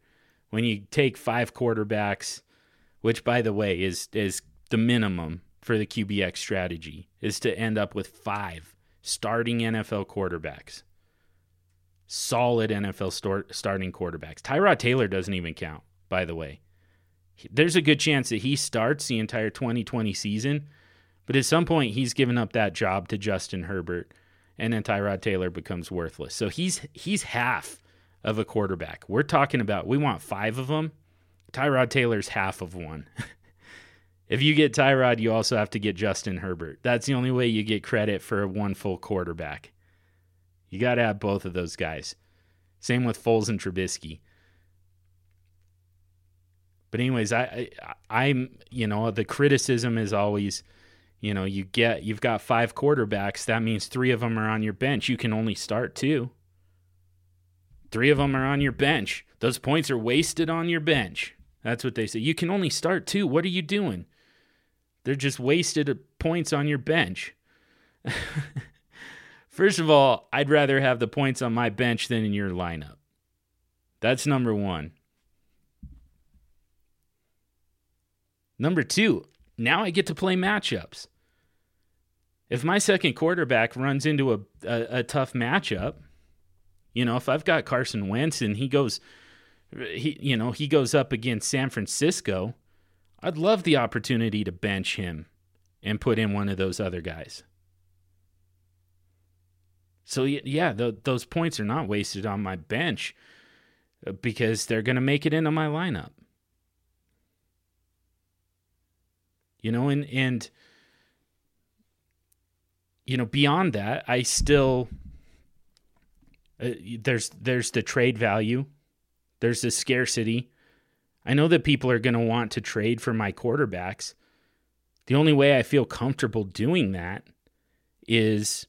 [SPEAKER 1] When you take five quarterbacks, which by the way is is the minimum for the QBX strategy, is to end up with five starting NFL quarterbacks. Solid NFL starting quarterbacks. Tyrod Taylor doesn't even count, by the way there's a good chance that he starts the entire 2020 season, but at some point he's given up that job to Justin Herbert, and then Tyrod Taylor becomes worthless. So he's he's half of a quarterback. We're talking about we want five of them. Tyrod Taylor's half of one. *laughs* if you get Tyrod, you also have to get Justin Herbert. That's the only way you get credit for one full quarterback. You got to have both of those guys. Same with Foles and Trubisky. But anyways, I, I I'm you know the criticism is always, you know, you get you've got five quarterbacks. That means three of them are on your bench. You can only start two. Three of them are on your bench. Those points are wasted on your bench. That's what they say. You can only start two. What are you doing? They're just wasted uh, points on your bench. *laughs* First of all, I'd rather have the points on my bench than in your lineup. That's number one. Number two, now I get to play matchups. If my second quarterback runs into a, a, a tough matchup, you know, if I've got Carson Wentz and he goes, he you know he goes up against San Francisco, I'd love the opportunity to bench him and put in one of those other guys. So yeah, the, those points are not wasted on my bench uh, because they're going to make it into my lineup. You know and and you know beyond that i still uh, there's there's the trade value. There's the scarcity. I know that people are going to want to trade for my quarterbacks. The only way i feel comfortable doing that is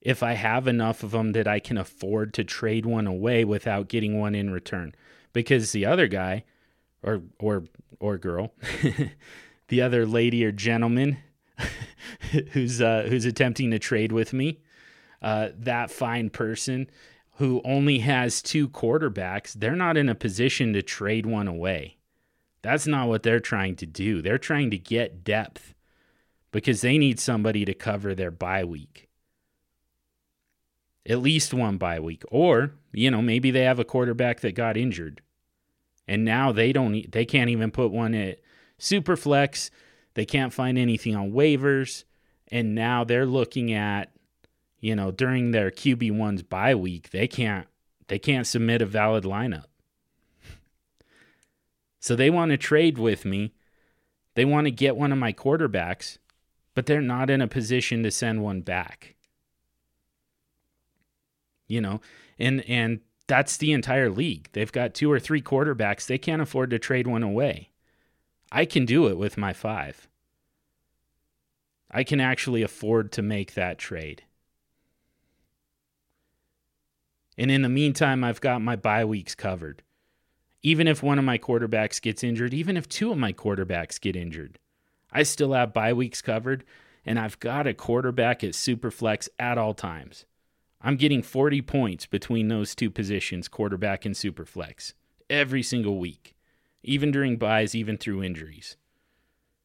[SPEAKER 1] if i have enough of them that i can afford to trade one away without getting one in return. Because the other guy or or or girl *laughs* the other lady or gentleman *laughs* who's uh, who's attempting to trade with me, uh, that fine person who only has two quarterbacks, they're not in a position to trade one away. That's not what they're trying to do. They're trying to get depth because they need somebody to cover their bye week. At least one bye week. Or, you know, maybe they have a quarterback that got injured. And now they don't they can't even put one at Superflex, they can't find anything on waivers, and now they're looking at, you know, during their QB one's bye week, they can't they can't submit a valid lineup. So they want to trade with me. They want to get one of my quarterbacks, but they're not in a position to send one back. You know, and and that's the entire league. They've got two or three quarterbacks. They can't afford to trade one away. I can do it with my five. I can actually afford to make that trade. And in the meantime, I've got my bye weeks covered. Even if one of my quarterbacks gets injured, even if two of my quarterbacks get injured, I still have bye weeks covered, and I've got a quarterback at Superflex at all times. I'm getting 40 points between those two positions, quarterback and Superflex, every single week, even during byes, even through injuries.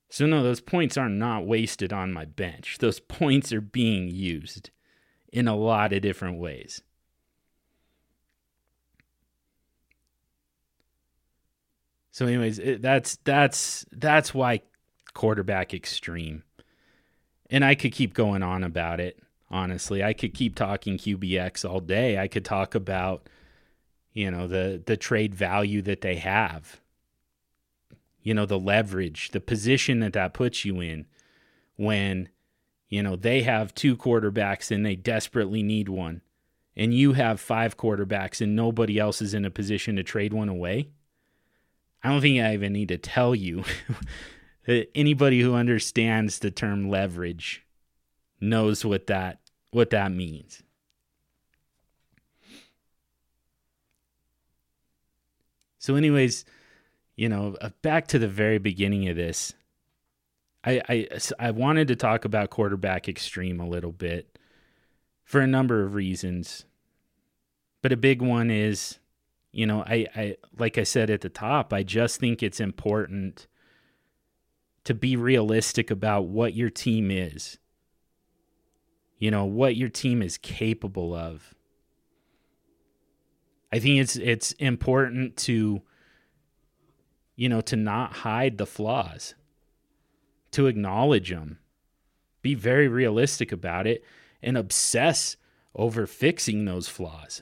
[SPEAKER 1] So, no, those points are not wasted on my bench. Those *laughs* points are being used in a lot of different ways. So, anyways, it, that's that's that's why quarterback extreme, and I could keep going on about it. Honestly, I could keep talking QBX all day. I could talk about, you know, the the trade value that they have. You know, the leverage, the position that that puts you in, when, you know, they have two quarterbacks and they desperately need one, and you have five quarterbacks and nobody else is in a position to trade one away I don't think I even need to tell you. *laughs* Anybody who understands the term leverage knows what that what that means. So, anyways, you know, uh, back to the very beginning of this, I, I I wanted to talk about quarterback extreme a little bit for a number of reasons, but a big one is you know, I, I like I said at the top, I just think it's important to be realistic about what your team is. You know, what your team is capable of. I think it's it's important to you know, to not hide the flaws. To acknowledge them. Be very realistic about it and obsess over fixing those flaws.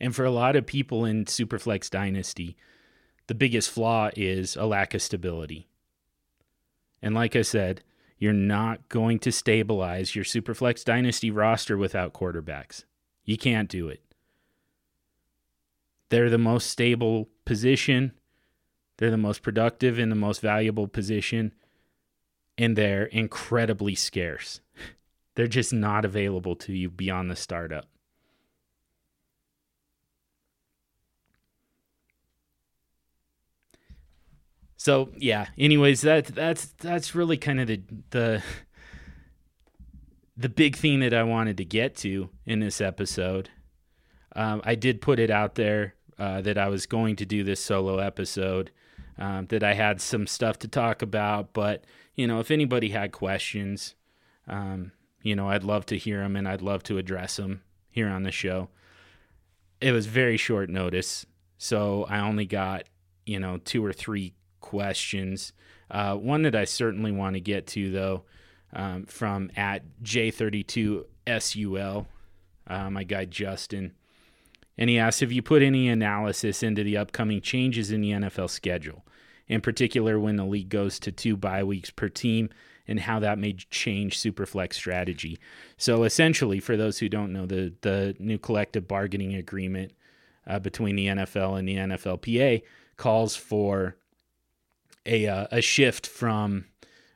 [SPEAKER 1] And for a lot of people in Superflex Dynasty, the biggest flaw is a lack of stability. And like I said, you're not going to stabilize your Superflex Dynasty roster without quarterbacks. You can't do it. They're the most stable position, they're the most productive and the most valuable position, and they're incredibly scarce. *laughs* They're just not available to you beyond the startup. So yeah. Anyways, that that's that's really kind of the the *laughs* the big thing that I wanted to get to in this episode. Um, I did put it out there uh, that I was going to do this solo episode. Um, that I had some stuff to talk about, but you know, if anybody had questions, um, you know, I'd love to hear them and I'd love to address them here on the show. It was very short notice, so I only got you know two or three questions. Uh, one that I certainly want to get to, though, um, from at J32SUL, uh, my guy Justin. And he asks Have you put any analysis into the upcoming changes in the NFL schedule, in particular when the league goes to two bye weeks per team, and how that may change Superflex strategy? So, essentially, for those who don't know, the, the new collective bargaining agreement uh, between the NFL and the NFLPA calls for a uh, a shift from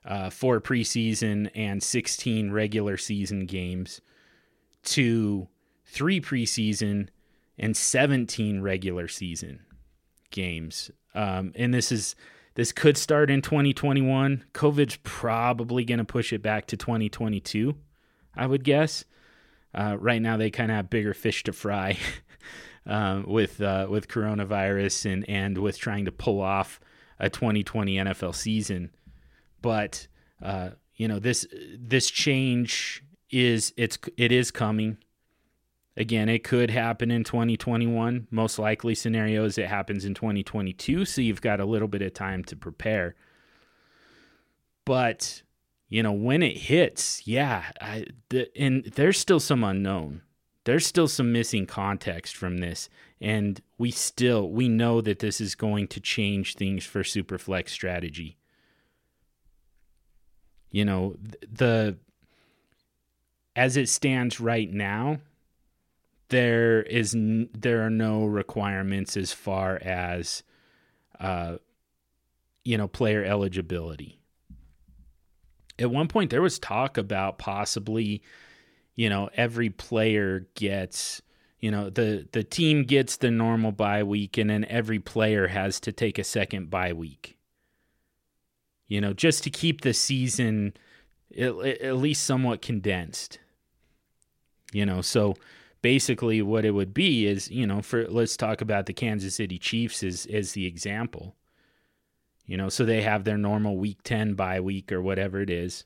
[SPEAKER 1] uh, four preseason and 16 regular season games to three preseason and 17 regular season games. Um, and this is this could start in 2021. COVID's probably going to push it back to 2022, I would guess. Uh, right now, they kind of have bigger fish to fry uh, *laughs* with uh, with coronavirus and and with trying to pull off a 2020 NFL season. But uh, you know this this change is it's it is coming. Again, it could happen in 2021. Most likely scenario is it happens in 2022, so you've got a little bit of time to prepare. But you know, when it hits, yeah, I, the, and there's still some unknown. There's still some missing context from this, and we still we know that this is going to change things for Superflex strategy. You know, the as it stands right now, there is there are no requirements as far as uh, you know player eligibility at one point there was talk about possibly, you know, every player gets, you know, the the team gets the normal bye week and then every player has to take a second bye week. You know, just to keep the season at, at least somewhat condensed. You know, so basically what it would be is, you know, for let's talk about the Kansas City Chiefs as as the example. You know, so they have their normal week 10 bye week or whatever it is.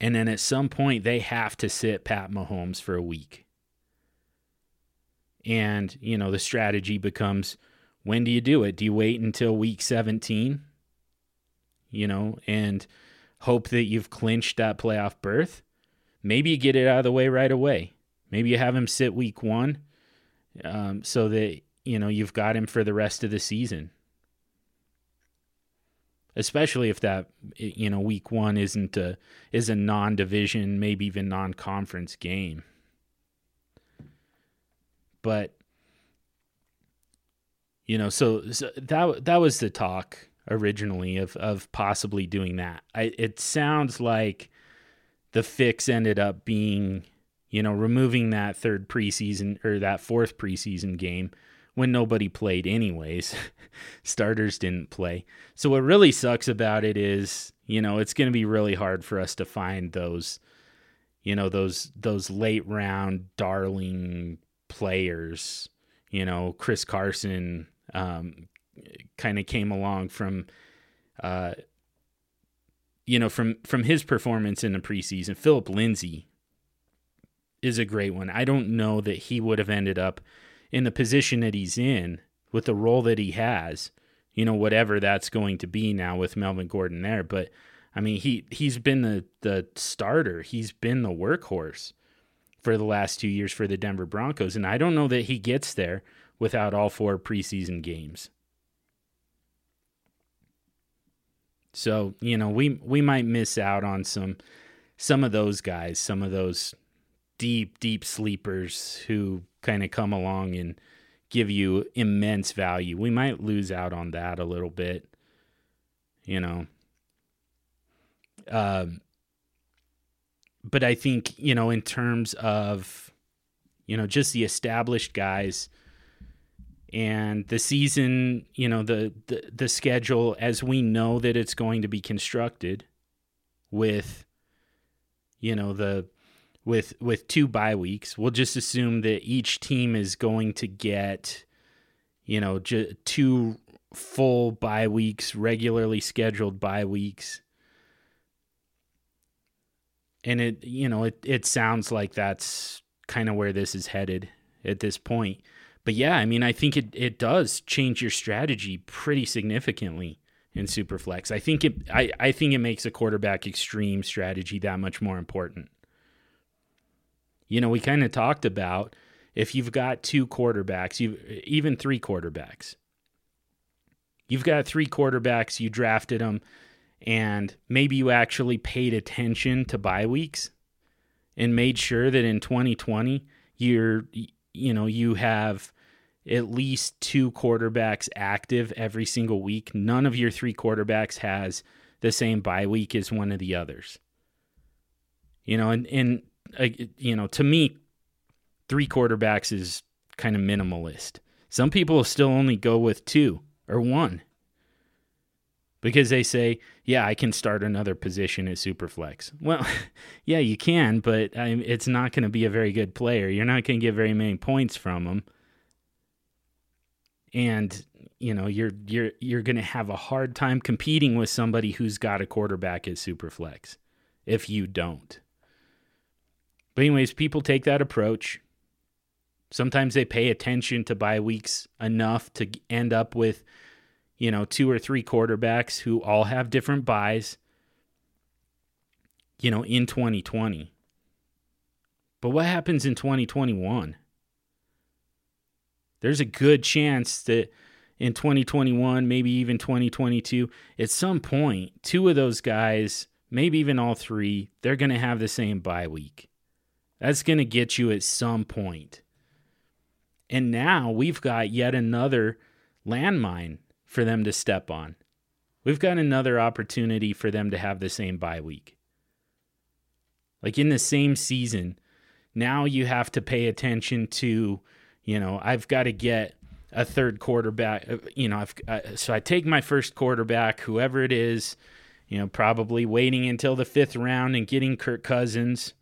[SPEAKER 1] And then at some point, they have to sit Pat Mahomes for a week. And, you know, the strategy becomes when do you do it? Do you wait until week 17? You know, and hope that you've clinched that playoff berth? Maybe you get it out of the way right away. Maybe you have him sit week one um, so that, you know, you've got him for the rest of the season. Especially if that you know week one isn't a is a non-division maybe even non-conference game. But you know so, so that that was the talk originally of of possibly doing that. I, it sounds like the fix ended up being you know removing that third preseason or that fourth preseason game when nobody played anyways. *laughs* Starters didn't play. So what really sucks about it is, you know, it's going to be really hard for us to find those you know, those those late round darling players. You know, Chris Carson um, kind of came along from uh, you know, from from his performance in the preseason. Phillip Lindsay is a great one. I don't know that he would have ended up in the position that he's in with the role that he has, you know, whatever that's going to be now with Melvin Gordon there. But I mean, he he's been the the starter. He's been the workhorse for the last two years for the Denver Broncos, and I don't know that he gets there without all four preseason games. So you know, we we might miss out on some some of those guys, some of those deep deep sleepers who kind of come along and give you immense value. We might lose out on that a little bit, you know. Um, but I think, you know, in terms of, you know, just the established guys and the season, you know, the, the, the schedule as we know that it's going to be constructed with, you know, the, with with two bye weeks. We'll just assume that each team is going to get you know j- two full bye weeks, regularly scheduled bye weeks. And it you know it it sounds like that's kind of where this is headed at this point. But yeah, I mean I think it it does change your strategy pretty significantly in Superflex. I think it I, I think it makes a quarterback extreme strategy that much more important. You know, we kind of talked about if you've got two quarterbacks, you even three quarterbacks. You've got three quarterbacks, you drafted them, and maybe you actually paid attention to bye weeks and made sure that in 2020 you're you know, you have at least two quarterbacks active every single week. None of your three quarterbacks has the same bye week as one of the others. You know, and, and you know, to me, three quarterbacks is kind of minimalist. Some people still only go with two or one because they say, yeah, I can start another position at Superflex. Well, *laughs* yeah, you can, but it's not going to be a very good player. You're not going to get very many points from him. And you know you're you're you're going to have a hard time competing with somebody who's got a quarterback at Superflex if you don't. But anyways, people take that approach. Sometimes they pay attention to bye weeks enough to end up with, you know, two or three quarterbacks who all have different byes, you know, in 2020. But what happens in 2021? There's a good chance that in 2021, maybe even 2022, at some point, two of those guys, maybe even all three, they're going to have the same bye week. That's going to get you at some point. And now we've got yet another landmine for them to step on. We've got another opportunity for them to have the same bye week. Like in the same season, now you have to pay attention to, you know, I've got to get a third quarterback. Uh, you know, I've, uh, so I take my first quarterback, whoever it is, you know, probably waiting until the fifth round and getting Kirk Cousins.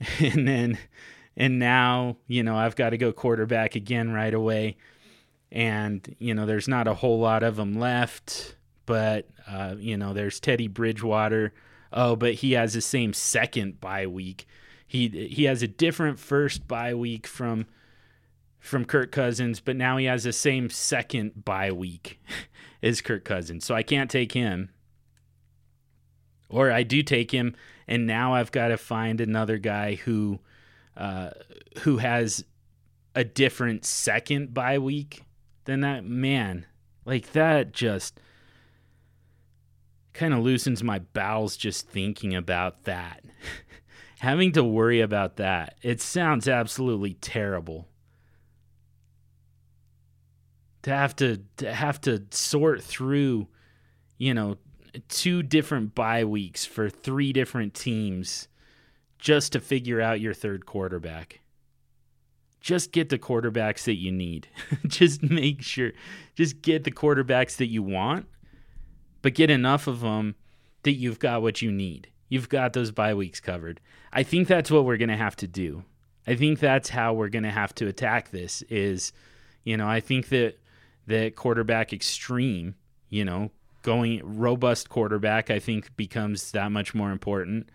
[SPEAKER 1] *laughs* And then and now, you know, I've got to go quarterback again right away. And, you know, there's not a whole lot of them left, but, uh, you know, there's Teddy Bridgewater. Oh, but he has the same second bye week. He he has a different first bye week from from Kirk Cousins, but now he has the same second bye week *laughs* as Kirk Cousins. So I can't take him. Or I do take him, and now I've got to find another guy who uh, who has a different second bye week than that, man, like that just kind of loosens my bowels just thinking about that. *laughs* Having to worry about that, it sounds absolutely terrible. To have to, to have to sort through, you know, two different bye weeks for three different teams just to figure out your third quarterback. Just get the quarterbacks that you need. *laughs* just make sure, just get the quarterbacks that you want, but get enough of them that you've got what you need. You've got those bye weeks covered. I think that's what we're going to have to do. I think that's how we're going to have to attack this is, you know, I think that that quarterback extreme, you know, going robust quarterback I think becomes that much more important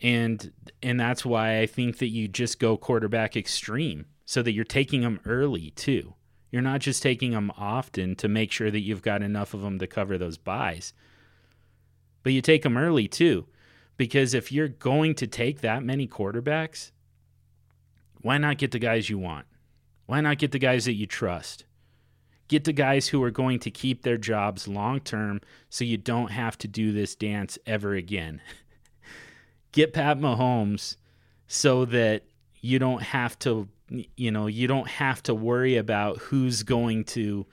[SPEAKER 1] and and that's why I think that you just go quarterback extreme so that you're taking them early too. You're not just taking them often to make sure that you've got enough of them to cover those byes. But you take them early too because if you're going to take that many quarterbacks, why not get the guys you want? Why not get the guys that you trust? Get the guys who are going to keep their jobs long term so you don't have to do this dance ever again. *laughs* get Pat Mahomes so that you don't have to you know you don't have to worry about who's going to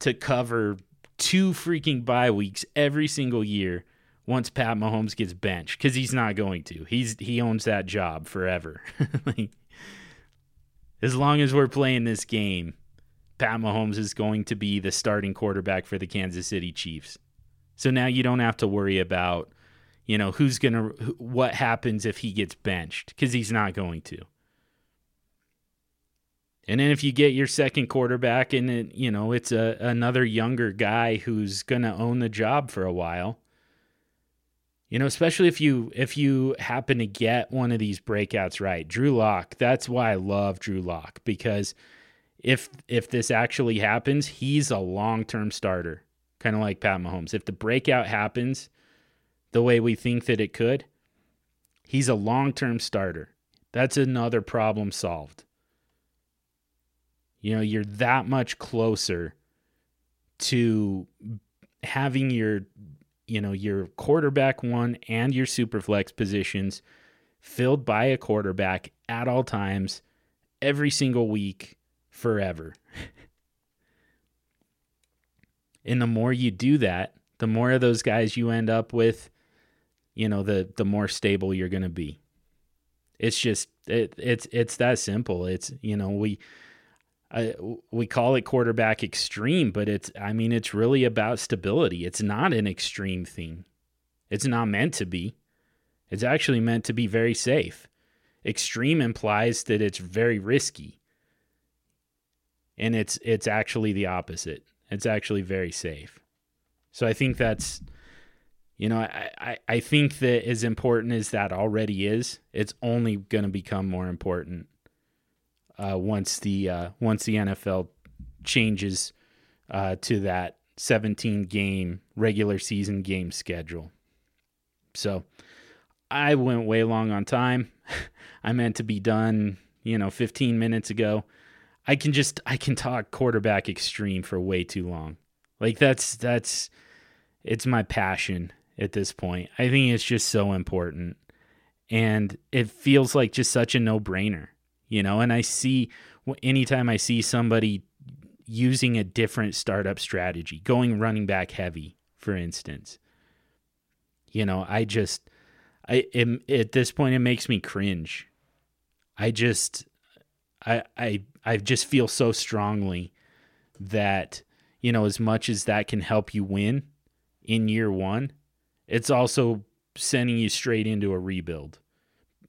[SPEAKER 1] to cover two freaking bye weeks every single year once Pat Mahomes gets benched cuz he's not going to. He's he owns that job forever. *laughs* like, as long as we're playing this game, Pat Mahomes is going to be the starting quarterback for the Kansas City Chiefs. So now you don't have to worry about you know, who's going to, what happens if he gets benched? Because he's not going to. And then if you get your second quarterback and it, you know, it's a, another younger guy who's going to own the job for a while, you know, especially if you if you happen to get one of these breakouts right. Drew Lock, that's why I love Drew Lock because if if this actually happens, he's a long-term starter, kind of like Pat Mahomes. If the breakout happens, the way we think that it could, he's a long term starter. That's another problem solved. You know, you're that much closer to having your you know your quarterback one and your super flex positions filled by a quarterback at all times every single week forever. and the more you do that, the more of those guys you end up with you know, the the more stable you're going to be. It's just it, it's it's that simple. It's you know we I, we call it quarterback extreme, but it's I mean it's really about stability. It's not an extreme thing. It's not meant to be. It's actually meant to be very safe. Extreme implies that it's very risky. And it's it's actually the opposite. It's actually very safe. So I think that's you know, I, I, I think that as important as that already is, it's only going to become more important. uh, once the uh, once the NFL changes uh, to that 17 game regular season game schedule. So I went way long on time. *laughs* I meant to be done, you know, 15 minutes ago. I can just I can talk quarterback extreme for way too long. Like that's that's it's my passion at this point. I think it's just so important. And it feels like just such a no-brainer, you know, and I see anytime I see somebody using a different startup strategy, going running back heavy, for instance. You know, I just I it, at this point it makes me cringe. I just I I I just feel so strongly that you know as much as that can help you win in year 1, it's also sending you straight into a rebuild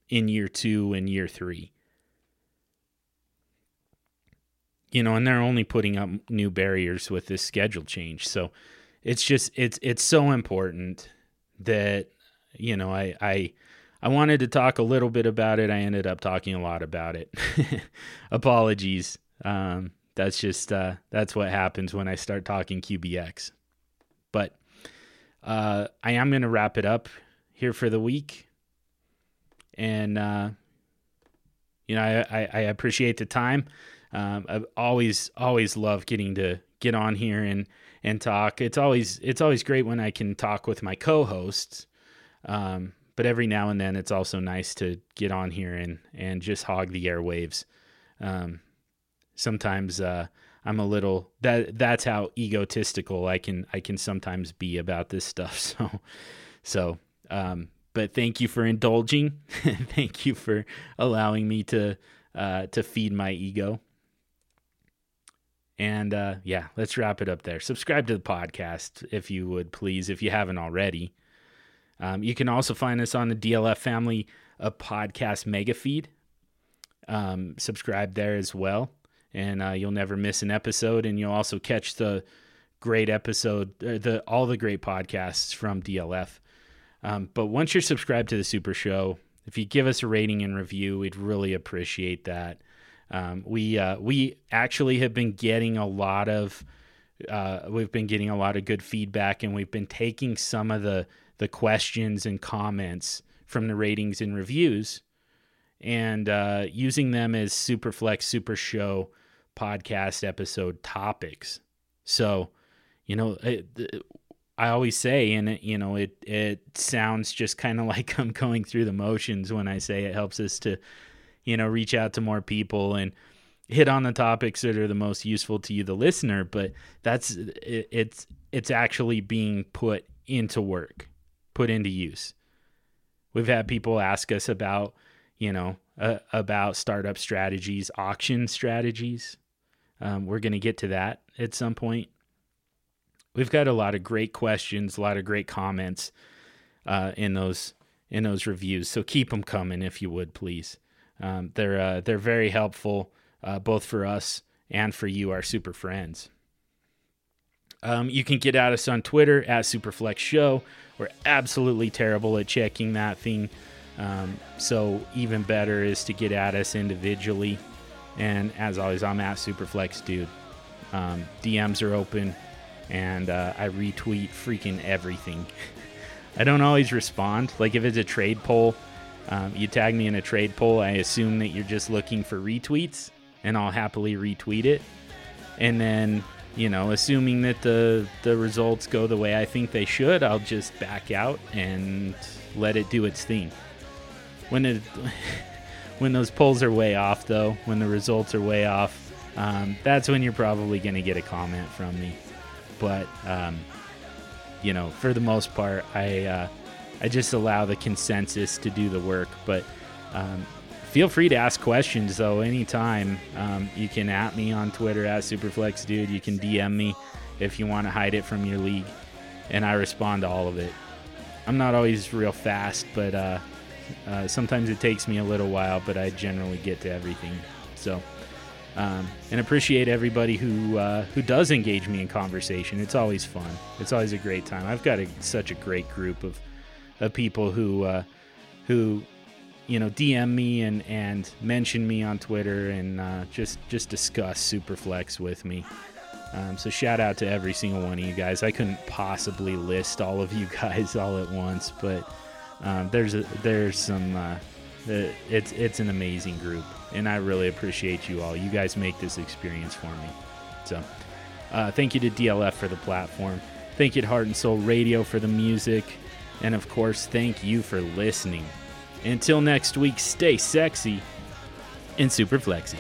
[SPEAKER 1] in year 2 and year 3. You know, and they're only putting up new barriers with this schedule change. So it's just it's it's so important that you know, I I I wanted to talk a little bit about it. I ended up talking a lot about it. *laughs* Apologies. Um, that's just uh, that's what happens when I start talking QBX. But uh, I am going to wrap it up here for the week, and uh, you know I, I, I, appreciate the time. Um, I've always always love getting to get on here and and talk. It's always it's always great when I can talk with my co-hosts. Um, but every now and then it's also nice to get on here and and just hog the airwaves. Um, sometimes uh, I'm a little that that's how egotistical I can I can sometimes be about this stuff. *laughs* So so um, but thank you for indulging. *laughs* thank you for allowing me to uh, to feed my ego. And uh, yeah, let's wrap it up there. Subscribe to the podcast if you would please, if you haven't already. Um, you can also find us on the DLF Family a podcast mega feed. Um, subscribe there as well, and uh, you'll never miss an episode. And you'll also catch the great episode, uh, the all the great podcasts from DLF. Um, but once you're subscribed to the Super Show, if you give us a rating and review, we'd really appreciate that. Um, we uh, we actually have been getting a lot of uh, we've been getting a lot of good feedback, and we've been taking some of the the questions and comments from the ratings and reviews and uh, using them as Superflex Super Show podcast episode topics. So, you know, it, I always say, and it, you know, it it sounds just kind of *laughs* like I'm going through the motions when I say it helps us to, you know, reach out to more people and hit on the topics that are the most useful to you, the listener. But that's it, it's it's actually being put into work put into use. We've had people ask us about, you know, uh, about startup strategies, auction strategies. Um, we're going to get to that at some point. We've got a lot of great questions, a lot of great comments uh, in those in those reviews. So keep them coming if you would, please. Um, they're uh, they're very helpful uh, both for us and for you, our super friends. Um, you can get at us on Twitter at Superflex Show. We're absolutely terrible at checking that thing. Um, so even better is to get at us individually. And as always, I'm at Superflex Dude. Um, DMs are open, and uh, I retweet freaking everything. *laughs* I don't always respond. Like if it's a trade poll, um, you tag me in a trade poll, I assume that you're just looking for retweets, and I'll happily retweet it. And then you know, assuming that the the results go the way I think they should, I'll just back out and let it do its thing. When it *laughs* when those polls are way off, though, when the results are way off, um, that's when you're probably going to get a comment from me. But um, you know, for the most part, I uh, I just allow the consensus to do the work. But um, feel free to ask questions though anytime. Um, you can at me on Twitter at SuperFlexDude. You can DM me if you want to hide it from your league, and I respond to all of it. I'm not always real fast, but uh, uh, sometimes it takes me a little while, but I generally get to everything. So, um, and appreciate everybody who uh, who does engage me in conversation. It's always fun. It's always a great time. I've got a, such a great group of of people who uh, who you know, DM me and and mention me on Twitter and uh, just just discuss Superflex with me. Um, so shout out to every single one of you guys. I couldn't possibly list all of you *laughs* guys all at once, but um, there's a, there's some. Uh, it's it's an amazing group, and I really appreciate you all. You guys make this experience for me. So, uh, thank you to DLF for the platform. Thank you to Heart and Soul Radio for the music, and of course, thank you for listening. Until next week, stay sexy and super flexy.